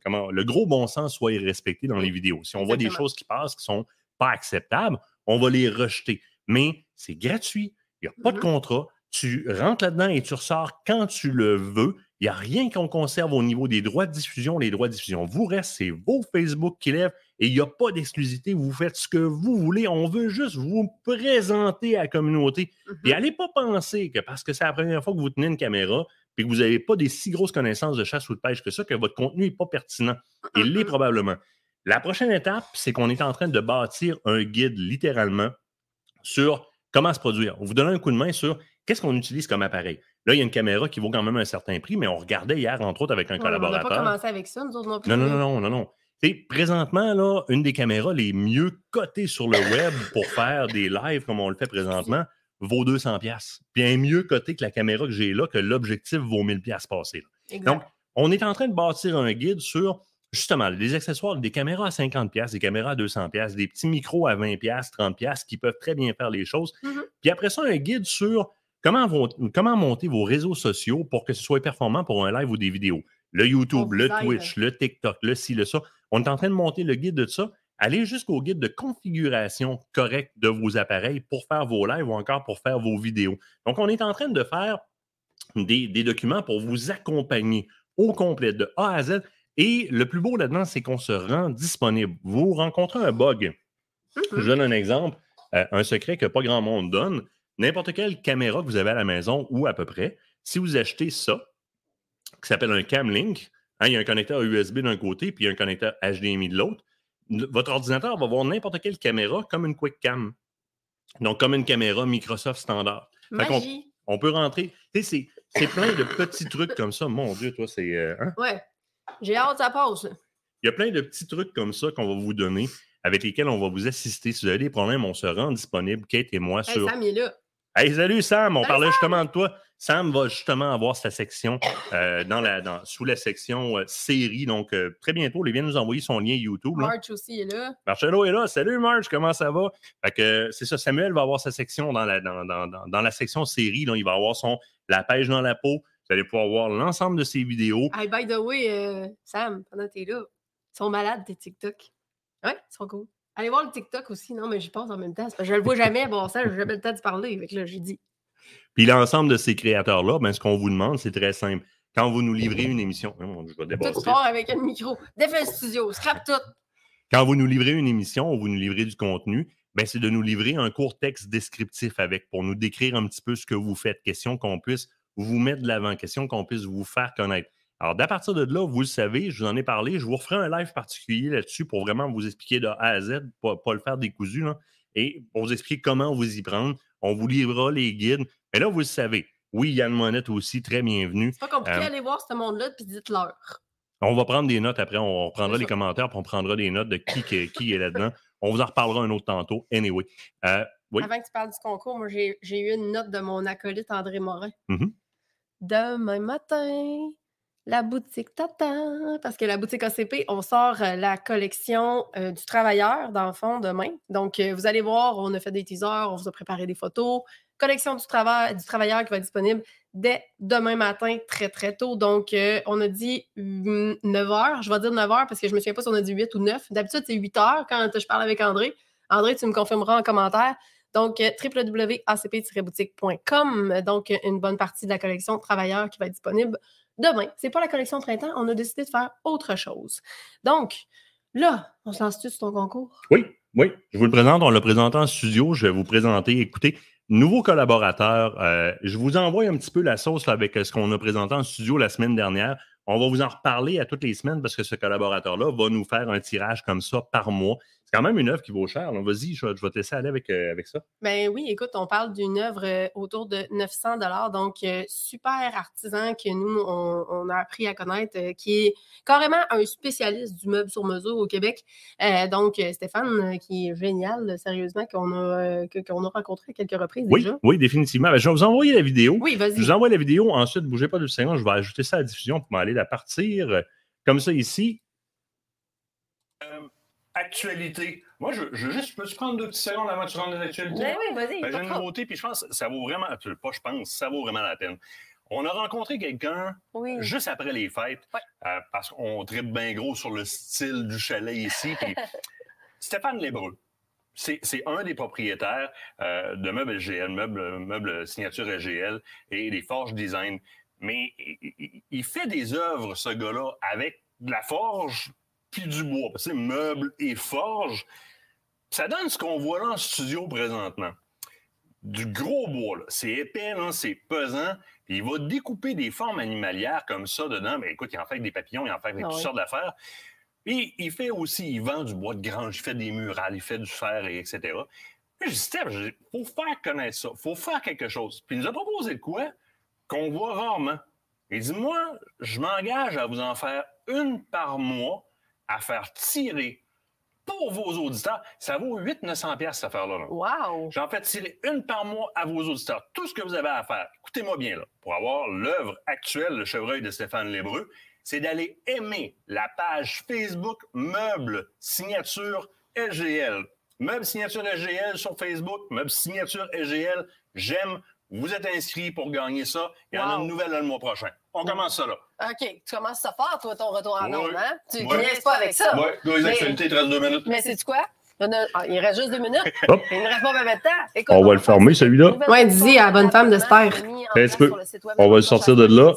comment, le gros bon sens soit respecté dans les vidéos. Si on voit des choses qui passent qui sont pas acceptables, on va les rejeter. Mais c'est gratuit, il n'y a pas de Mhm. contrat, tu rentres là-dedans et tu ressors quand tu le veux. Il n'y a rien qu'on conserve au niveau des droits de diffusion. Les droits de diffusion vous restent, c'est vos Facebook qui lèvent et il n'y a pas d'exclusivité. Vous faites ce que vous voulez. On veut juste vous présenter à la communauté. Mhm. Et allez pas penser que parce que c'est la première fois que vous tenez une caméra et que vous n'avez pas des si grosses connaissances de chasse ou de pêche que ça, que votre contenu n'est pas pertinent. Il l'est Mhm. probablement. La prochaine étape, c'est qu'on est en train de bâtir un guide littéralement sur comment se produire. On vous donne un coup de main sur qu'est-ce qu'on utilise comme appareil. Là, il y a une caméra qui vaut quand même un certain prix, mais on regardait hier, entre autres, avec un Ouais, on n'a collaborateur. pas commencé avec ça, nous autres non plus. Non, non, non, non, non, sais, présentement, là, une des caméras les mieux cotées sur le web pour faire des lives comme on le fait présentement vaut 200 pièces. Est mieux cotée que la caméra que j'ai là, que l'objectif vaut 1000 pièces. Exact. Donc, on est en train de bâtir un guide sur justement des accessoires, des caméras à 50 pièces, des caméras à 200 pièces, des petits micros à 20 pièces, 30 pièces qui peuvent très bien faire les choses. Mhm. Puis après ça, un guide sur comment, vont- comment monter vos réseaux sociaux pour que ce soit performant pour un live ou des vidéos? Le YouTube, le aide. Twitch, le TikTok, le ci, le ça. On est en train de monter le guide de ça. Allez jusqu'au guide de configuration correcte de vos appareils pour faire vos lives ou encore pour faire vos vidéos. Donc, on est en train de faire des, des documents pour vous accompagner au complet de A à Z. Et le plus beau là-dedans, c'est qu'on se rend disponible. Vous rencontrez un bug. Je donne un exemple, euh, un secret que pas grand monde donne. N'importe quelle caméra que vous avez à la maison ou à peu près, si vous achetez ça, qui s'appelle un Camlink, hein, il y a un connecteur USB d'un côté puis il y a un connecteur HDMI de l'autre, votre ordinateur va voir n'importe quelle caméra comme une QuickCam. Donc, comme une caméra Microsoft standard. On peut rentrer. C'est- plein de petits trucs comme ça. Mon Dieu, toi, c'est. euh, hein? Ouais. J'ai hâte ça passe. Il y a plein de petits trucs comme ça qu'on va vous donner, avec lesquels on va vous assister. Si vous avez des problèmes, on se rend disponible, Kate et moi, Hey, sur. Sam est là. Hey, salut Sam, on Salut, parlait justement de toi. Sam va justement avoir sa section euh, dans la, dans, sous la section euh, série. Donc, euh, très bientôt, il vient nous envoyer son lien YouTube. là. March aussi est là. Marcelo est là. Salut Marge, comment ça va? Fait que c'est ça, Samuel va avoir sa section dans la, dans, dans- dans- dans la section série. là. il va avoir son La pêche dans la peau. Vous allez pouvoir voir l'ensemble de ses vidéos. Hey, by the way, Sam, pendant que t'es là, ils sont malades tes TikTok. Ouais, ils sont cool. Allez voir le TikTok aussi. Non, mais j'y pense en même temps. je le vois jamais. Bon, ça, j'ai jamais le temps de parler. Que là, j'ai dit. Puis l'ensemble de ces créateurs-là, ben, ce qu'on vous demande, c'est très simple. Quand vous nous livrez une émission, Dieu, je vais Tout dépasser. sport avec un micro. Défait studio. Scrap tout. Quand vous nous livrez une émission ou vous nous livrez du contenu, ben, c'est de nous livrer un court texte descriptif avec pour nous décrire un petit peu ce que vous faites. Question qu'on puisse vous mettre de l'avant, question qu'on puisse vous faire connaître. Alors, d'à partir de là, vous le savez, je vous en ai parlé, je vous referai un live particulier là-dessus pour vraiment vous expliquer de A à Z, pas, pas le faire décousu, là, et pour vous expliquer comment vous y prendre. On vous livrera les guides. Mais là, vous le savez. Oui, Yann Monette aussi, très bienvenue. C'est pas compliqué. Euh, Allez voir ce monde-là puis dites-leur. On va prendre des notes après, on reprendra C'est les commentaires, puis on prendra des notes de qui, qui, qui est là-dedans. On vous en reparlera un autre tantôt. Anyway. Euh, oui. Avant que tu parles du concours, moi, j'ai eu une note de mon acolyte André Morin. Mhm. Demain matin, la boutique t'attend. Parce que la boutique ACP, on sort euh, la collection euh, du travailleur, dans le fond, demain. Donc, euh, vous allez voir, on a fait des teasers, on vous a préparé des photos. Collection du, travail, du travailleur qui va être disponible dès demain matin, très, très tôt. Donc, on a dit 9 h. Je vais dire 9 h parce que je me souviens pas si on a dit 8 ou 9. D'habitude, c'est 8 h quand je parle avec André. André, tu me confirmeras en commentaire. Donc, www.acp-boutique.com. Donc, une bonne partie de la collection Travailleurs qui va être disponible demain. C'est pas la collection Printemps, on a décidé de faire autre chose. Donc, là, on se lance-tu sur ton concours? Oui, oui. Je vous le présente. On l'a présenté en studio. Je vais vous présenter. Écoutez, nouveau collaborateur. euh, je vous envoie un petit peu la sauce avec euh, ce qu'on a présenté en studio la semaine dernière. On va vous en reparler à toutes les semaines parce que ce collaborateur-là va nous faire un tirage comme ça par mois. C'est quand même une œuvre qui vaut cher. Vas-y, je, vais- je vais te laisser aller avec, euh, avec ça. Ben oui, écoute, on parle d'une œuvre euh, autour de 900 dollars, donc euh, super artisan que nous on, on a appris à connaître, euh, qui est carrément un spécialiste du meuble sur mesure au Québec. Euh, donc Stéphane, qui est génial, là, sérieusement, qu'on a euh, qu'on a rencontré à quelques reprises Oui, déjà. oui, définitivement. Ben, je vais vous envoyer la vidéo. Oui, Je vas-y. vous envoie la vidéo. Ensuite, bougez pas de seconde. Je vais ajouter ça à la diffusion pour m'aller la partir comme ça ici. Euh, actualité. Moi, je, je juste peux-tu prendre deux petites secondes avant que tu rentres dans l'actualité? Ben oui, vas-y. Ben, j'ai une nouveauté, puis je pense que ça vaut vraiment, pas je pense, ça vaut vraiment la peine. On a rencontré quelqu'un Oui. juste après les fêtes, Ouais. euh, parce qu'on tripe bien gros sur le style du chalet ici. puis Stéphane Lébreux, c'est c'est un des propriétaires euh, de meubles LGL, meubles, meubles signature LGL et des forges design. Mais il fait des œuvres, ce gars-là, avec de la forge puis du bois. Parce que c'est meubles et forge. Ça donne ce qu'on voit là en studio présentement. Du gros bois, là. C'est épais, c'est pesant. Puis il va découper des formes animalières comme ça dedans. Mais écoute, il en fait avec des papillons, il en fait avec Ah toutes oui. sortes d'affaires. Puis il fait aussi, il vend du bois de grange, il fait des murales, il fait du fer, et etc. Puis je dis, Steph, il faut faire connaître ça, il faut faire quelque chose. Puis il nous a proposé de quoi qu'on voit rarement. Il dit, moi, je m'engage à vous en faire une par mois, à faire tirer pour vos auditeurs. Ça vaut 800-900 pièces cette affaire-là. là. Wow. J'en fais tirer une par mois à vos auditeurs. Tout ce que vous avez à faire, écoutez-moi bien, là, pour avoir l'œuvre actuelle, le chevreuil de Stéphane Lébreux, c'est d'aller aimer la page Facebook Meubles Signature LGL. Meubles Signature LGL sur Facebook, Meubles Signature LGL, j'aime. Vous êtes inscrits pour gagner ça. Il y en a une nouvelle le mois prochain. On commence ça là. OK, tu commences à faire, toi, ton retour en Oui. ondes, hein? Tu Oui. niaises pas avec ça. Ouais, deux Mais- actualités, 32 minutes. Mais c'est quoi? Il, ah, il reste juste deux minutes. Hop. Il ne reste pas même de temps. Écoute, On va le faire fermer, celui-là. Ouais, dis à la bonne femme d'Esther. Un petit peu. On va le sortir de là.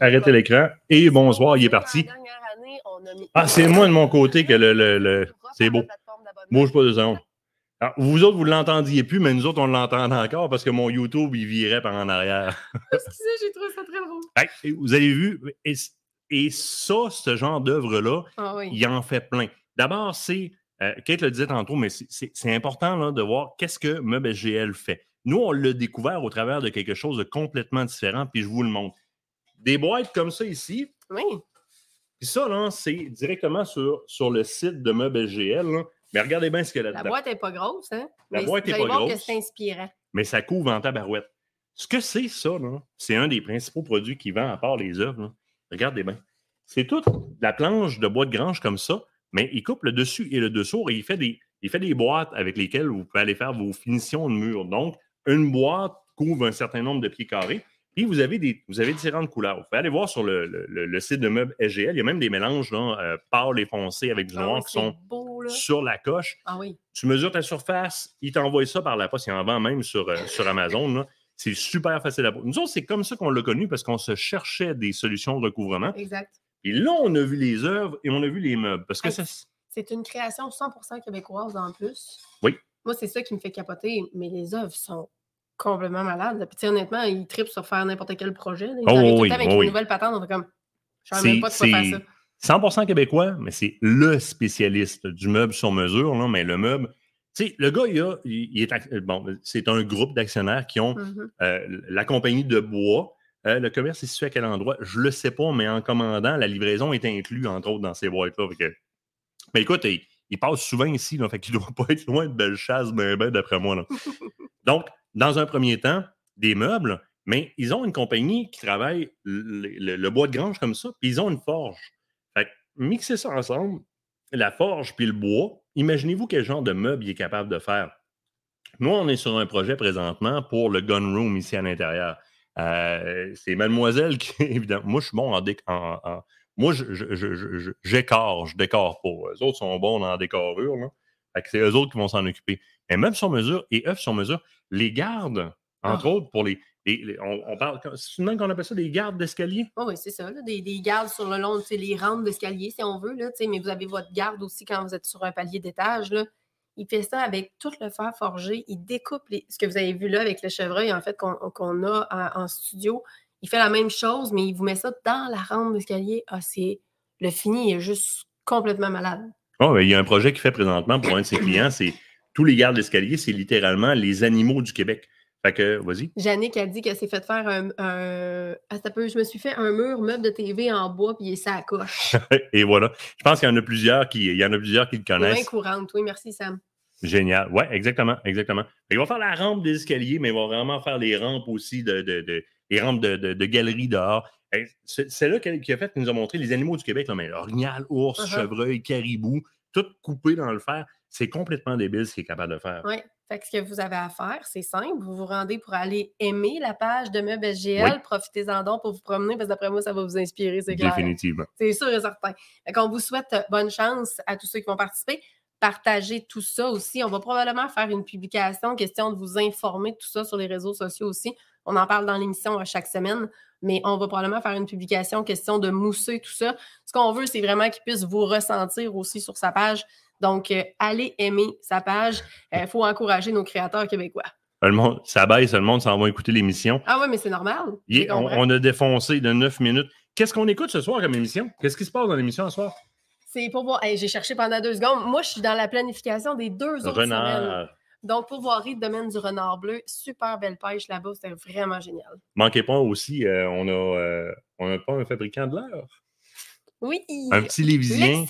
Arrêtez l'écran. Et bonsoir, il est parti. Ah, c'est moi de mon côté que le. le- le- C'est beau. Bouge pas deux secondes. Alors, vous autres, vous ne l'entendiez plus, mais nous autres, on l'entend encore parce que mon YouTube, il virait par en arrière. Excusez, j'ai trouvé ça très drôle. Hey, vous avez vu, et, et ça, ce genre d'œuvre-là, Ah oui. il en fait plein. D'abord, c'est, euh, Kate le disait tantôt, mais c'est- important là, de voir qu'est-ce que Meuble SGL fait. Nous, on l'a découvert au travers de quelque chose de complètement différent, puis je vous le montre. Des boîtes comme ça ici, Oui. puis ça, là, c'est directement sur, sur le site de Meuble là. Mais regardez bien ce qu'il y a La là-dedans. boîte n'est pas grosse, hein? La Mais boîte vous est allez pas que grosse. c'est inspirant. mais ça couvre en tabarouette. Ce que c'est, ça, c'est un des principaux produits qu'il vend à part les œuvres. là. Regardez bien. C'est toute la planche de bois de grange comme ça, mais il coupe le dessus et le dessous et il fait des, il fait des boîtes avec lesquelles vous pouvez aller faire vos finitions de mur. Donc, une boîte couvre un certain nombre de pieds carrés. Puis vous avez, des, vous avez différentes couleurs. Vous pouvez aller voir sur le, le- site de meubles SGL. Il y a même des mélanges là, euh, pâles et foncés avec du Ah noir qui sont beau, là. sur la coche Ah oui. tu mesures ta surface, il t'envoie ça par la poste, il en vend même sur, euh, sur Amazon. là. C'est super facile à Nous autres, c'est comme ça qu'on l'a connu parce qu'on se cherchait des solutions de recouvrement. Exact. Et là, on a vu les œuvres et on a vu les meubles. Parce que Hey. ça, C'est une création 100% québécoise en plus. Oui. Moi, c'est ça qui me fait capoter, mais les œuvres sont complètement malades. Puis, honnêtement, ils tripent sur faire n'importe quel projet. Ils Oh, arrivent tout le oui, temps avec oh, une oui. nouvelle patente. On fait comme, je ne même pas de quoi faire ça. 100% québécois, mais c'est le spécialiste du meuble sur mesure. là. mais le meuble, tu sais, le gars, il, a- il- est, bon, c'est un groupe d'actionnaires qui ont Mhm. Euh, la compagnie de bois. euh, le commerce est situé à quel endroit? Je ne le sais pas, mais en commandant, la livraison est inclue, entre autres, dans ces boîtes-là. Que- Mais écoute, il, il passe souvent ici, là, fait qu'il ne doit pas être loin de Bellechasse, ben, ben, d'après moi. là. Donc, dans un premier temps, des meubles, mais ils ont une compagnie qui travaille le, le- le bois de grange comme ça, puis ils ont une forge. Mixer ça ensemble, la forge puis le bois, imaginez-vous quel genre de meuble il est capable de faire. Nous, on est sur un projet présentement pour le gun room ici à l'intérieur. Euh, c'est mademoiselle qui, évidemment, moi, je suis bon en, en- en- moi, je, je, je, je- je- j'écore, je décore pas. Eux autres sont bons en décorure, là. Fait que c'est eux autres qui vont s'en occuper. Mais même sur mesure et œufs sur mesure, les gardes, entre Ah. autres, pour les. Les- les- on, on parle. C'est qu'on appelle ça des gardes d'escalier? Oh oui, c'est ça. là, des, des gardes sur le long, les rampes d'escalier, si on veut, là, mais vous avez votre garde aussi quand vous êtes sur un palier d'étage. là. Il fait ça avec tout le fer forgé. Il découpe les- ce que vous avez vu là avec le chevreuil, en fait, qu'on qu'on a en, en studio. Il fait la même chose, mais il vous met ça dans la rampe d'escalier. Ah, c'est. Le fini est juste complètement malade. Oh, il y a un projet qu'il fait présentement pour un de ses clients, c'est tous les gardes d'escalier, c'est littéralement les animaux du Québec. Fait que, vas-y. Jannick a dit qu'elle s'est fait faire un. un... Ah, ça peut, je me suis fait un mur meuble de TV en bois, puis il est ça coche. Et voilà. Je pense qu'il y en a plusieurs qui, il y en a plusieurs qui le C'est bien connaissent. courante. Oui, merci, Sam. Génial. Ouais, exactement, exactement. Il va faire la rampe des escaliers, mais il va vraiment faire les rampes aussi de, de, de- les rampes de, de, de galeries dehors. C'est là qu'elle- qui a fait, qui nous a montré les animaux du Québec, là, mais l'orignal, ours, Uh-huh. chevreuil, caribou, tout coupé dans le fer. C'est complètement débile ce qu'il est capable de faire. Oui. Fait que ce que vous avez à faire, c'est simple. Vous vous rendez pour aller aimer la page de Meubles SGL. Oui. Profitez-en donc pour vous promener, parce que d'après moi, ça va vous inspirer, c'est clair. Définitivement. C'est sûr et certain. Fait qu'on vous souhaite euh, bonne chance à tous ceux qui vont participer. Partagez tout ça aussi. On va probablement faire une publication, question de vous informer de tout ça sur les réseaux sociaux aussi. On en parle dans l'émission à chaque semaine, mais on va probablement faire une publication, question de mousser tout ça. Ce qu'on veut, c'est vraiment qu'il puisse vous ressentir aussi sur sa page. Donc, euh, allez aimer sa page. Il faut encourager nos créateurs québécois. Le monde, ça baisse, le monde s'en va écouter l'émission. Ah oui, mais c'est normal. On, on a défoncé de 9 minutes. Qu'est-ce qu'on écoute ce soir comme émission? Qu'est-ce qui se passe dans l'émission ce soir? C'est pour voir. Hey, J'ai cherché pendant deux secondes. Moi, je suis dans la planification des deux autres semaines. Donc, pour voir le domaine du renard bleu, super belle pêche là-bas, c'était vraiment génial. Manquez pas aussi, euh, on a, euh, on a pas un fabricant de l'heure. Oui, Un petit Lévisien.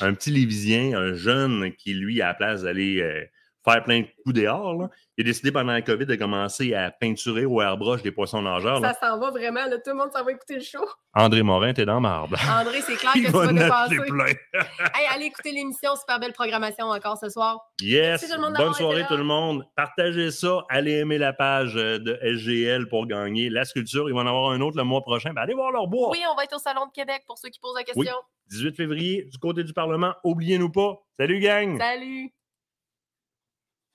Un petit Lévisien, un jeune qui, lui, à la place d'aller euh, faire plein de coups dehors, là, il a décidé pendant la COVID de commencer à peinturer au airbrush des poissons nageurs. Ça s'en va vraiment, là, tout le monde s'en va écouter le show. André Morin, t'es dans marbre. André, c'est clair Il que tu va vas en acheter dépasser. plein. Hey, allez écouter l'émission, super belle programmation encore ce soir. Yes! Merci tout le monde Bonne soirée tout le monde. Partagez ça. Allez aimer la page euh, de SGL pour gagner la sculpture. Il va en avoir un autre le mois prochain. Ben, allez voir leur bois. Oui, on va être au Salon de Québec pour ceux qui posent la question. Oui. 18 février, du côté du Parlement. Oubliez-nous pas. Salut, gang! Salut!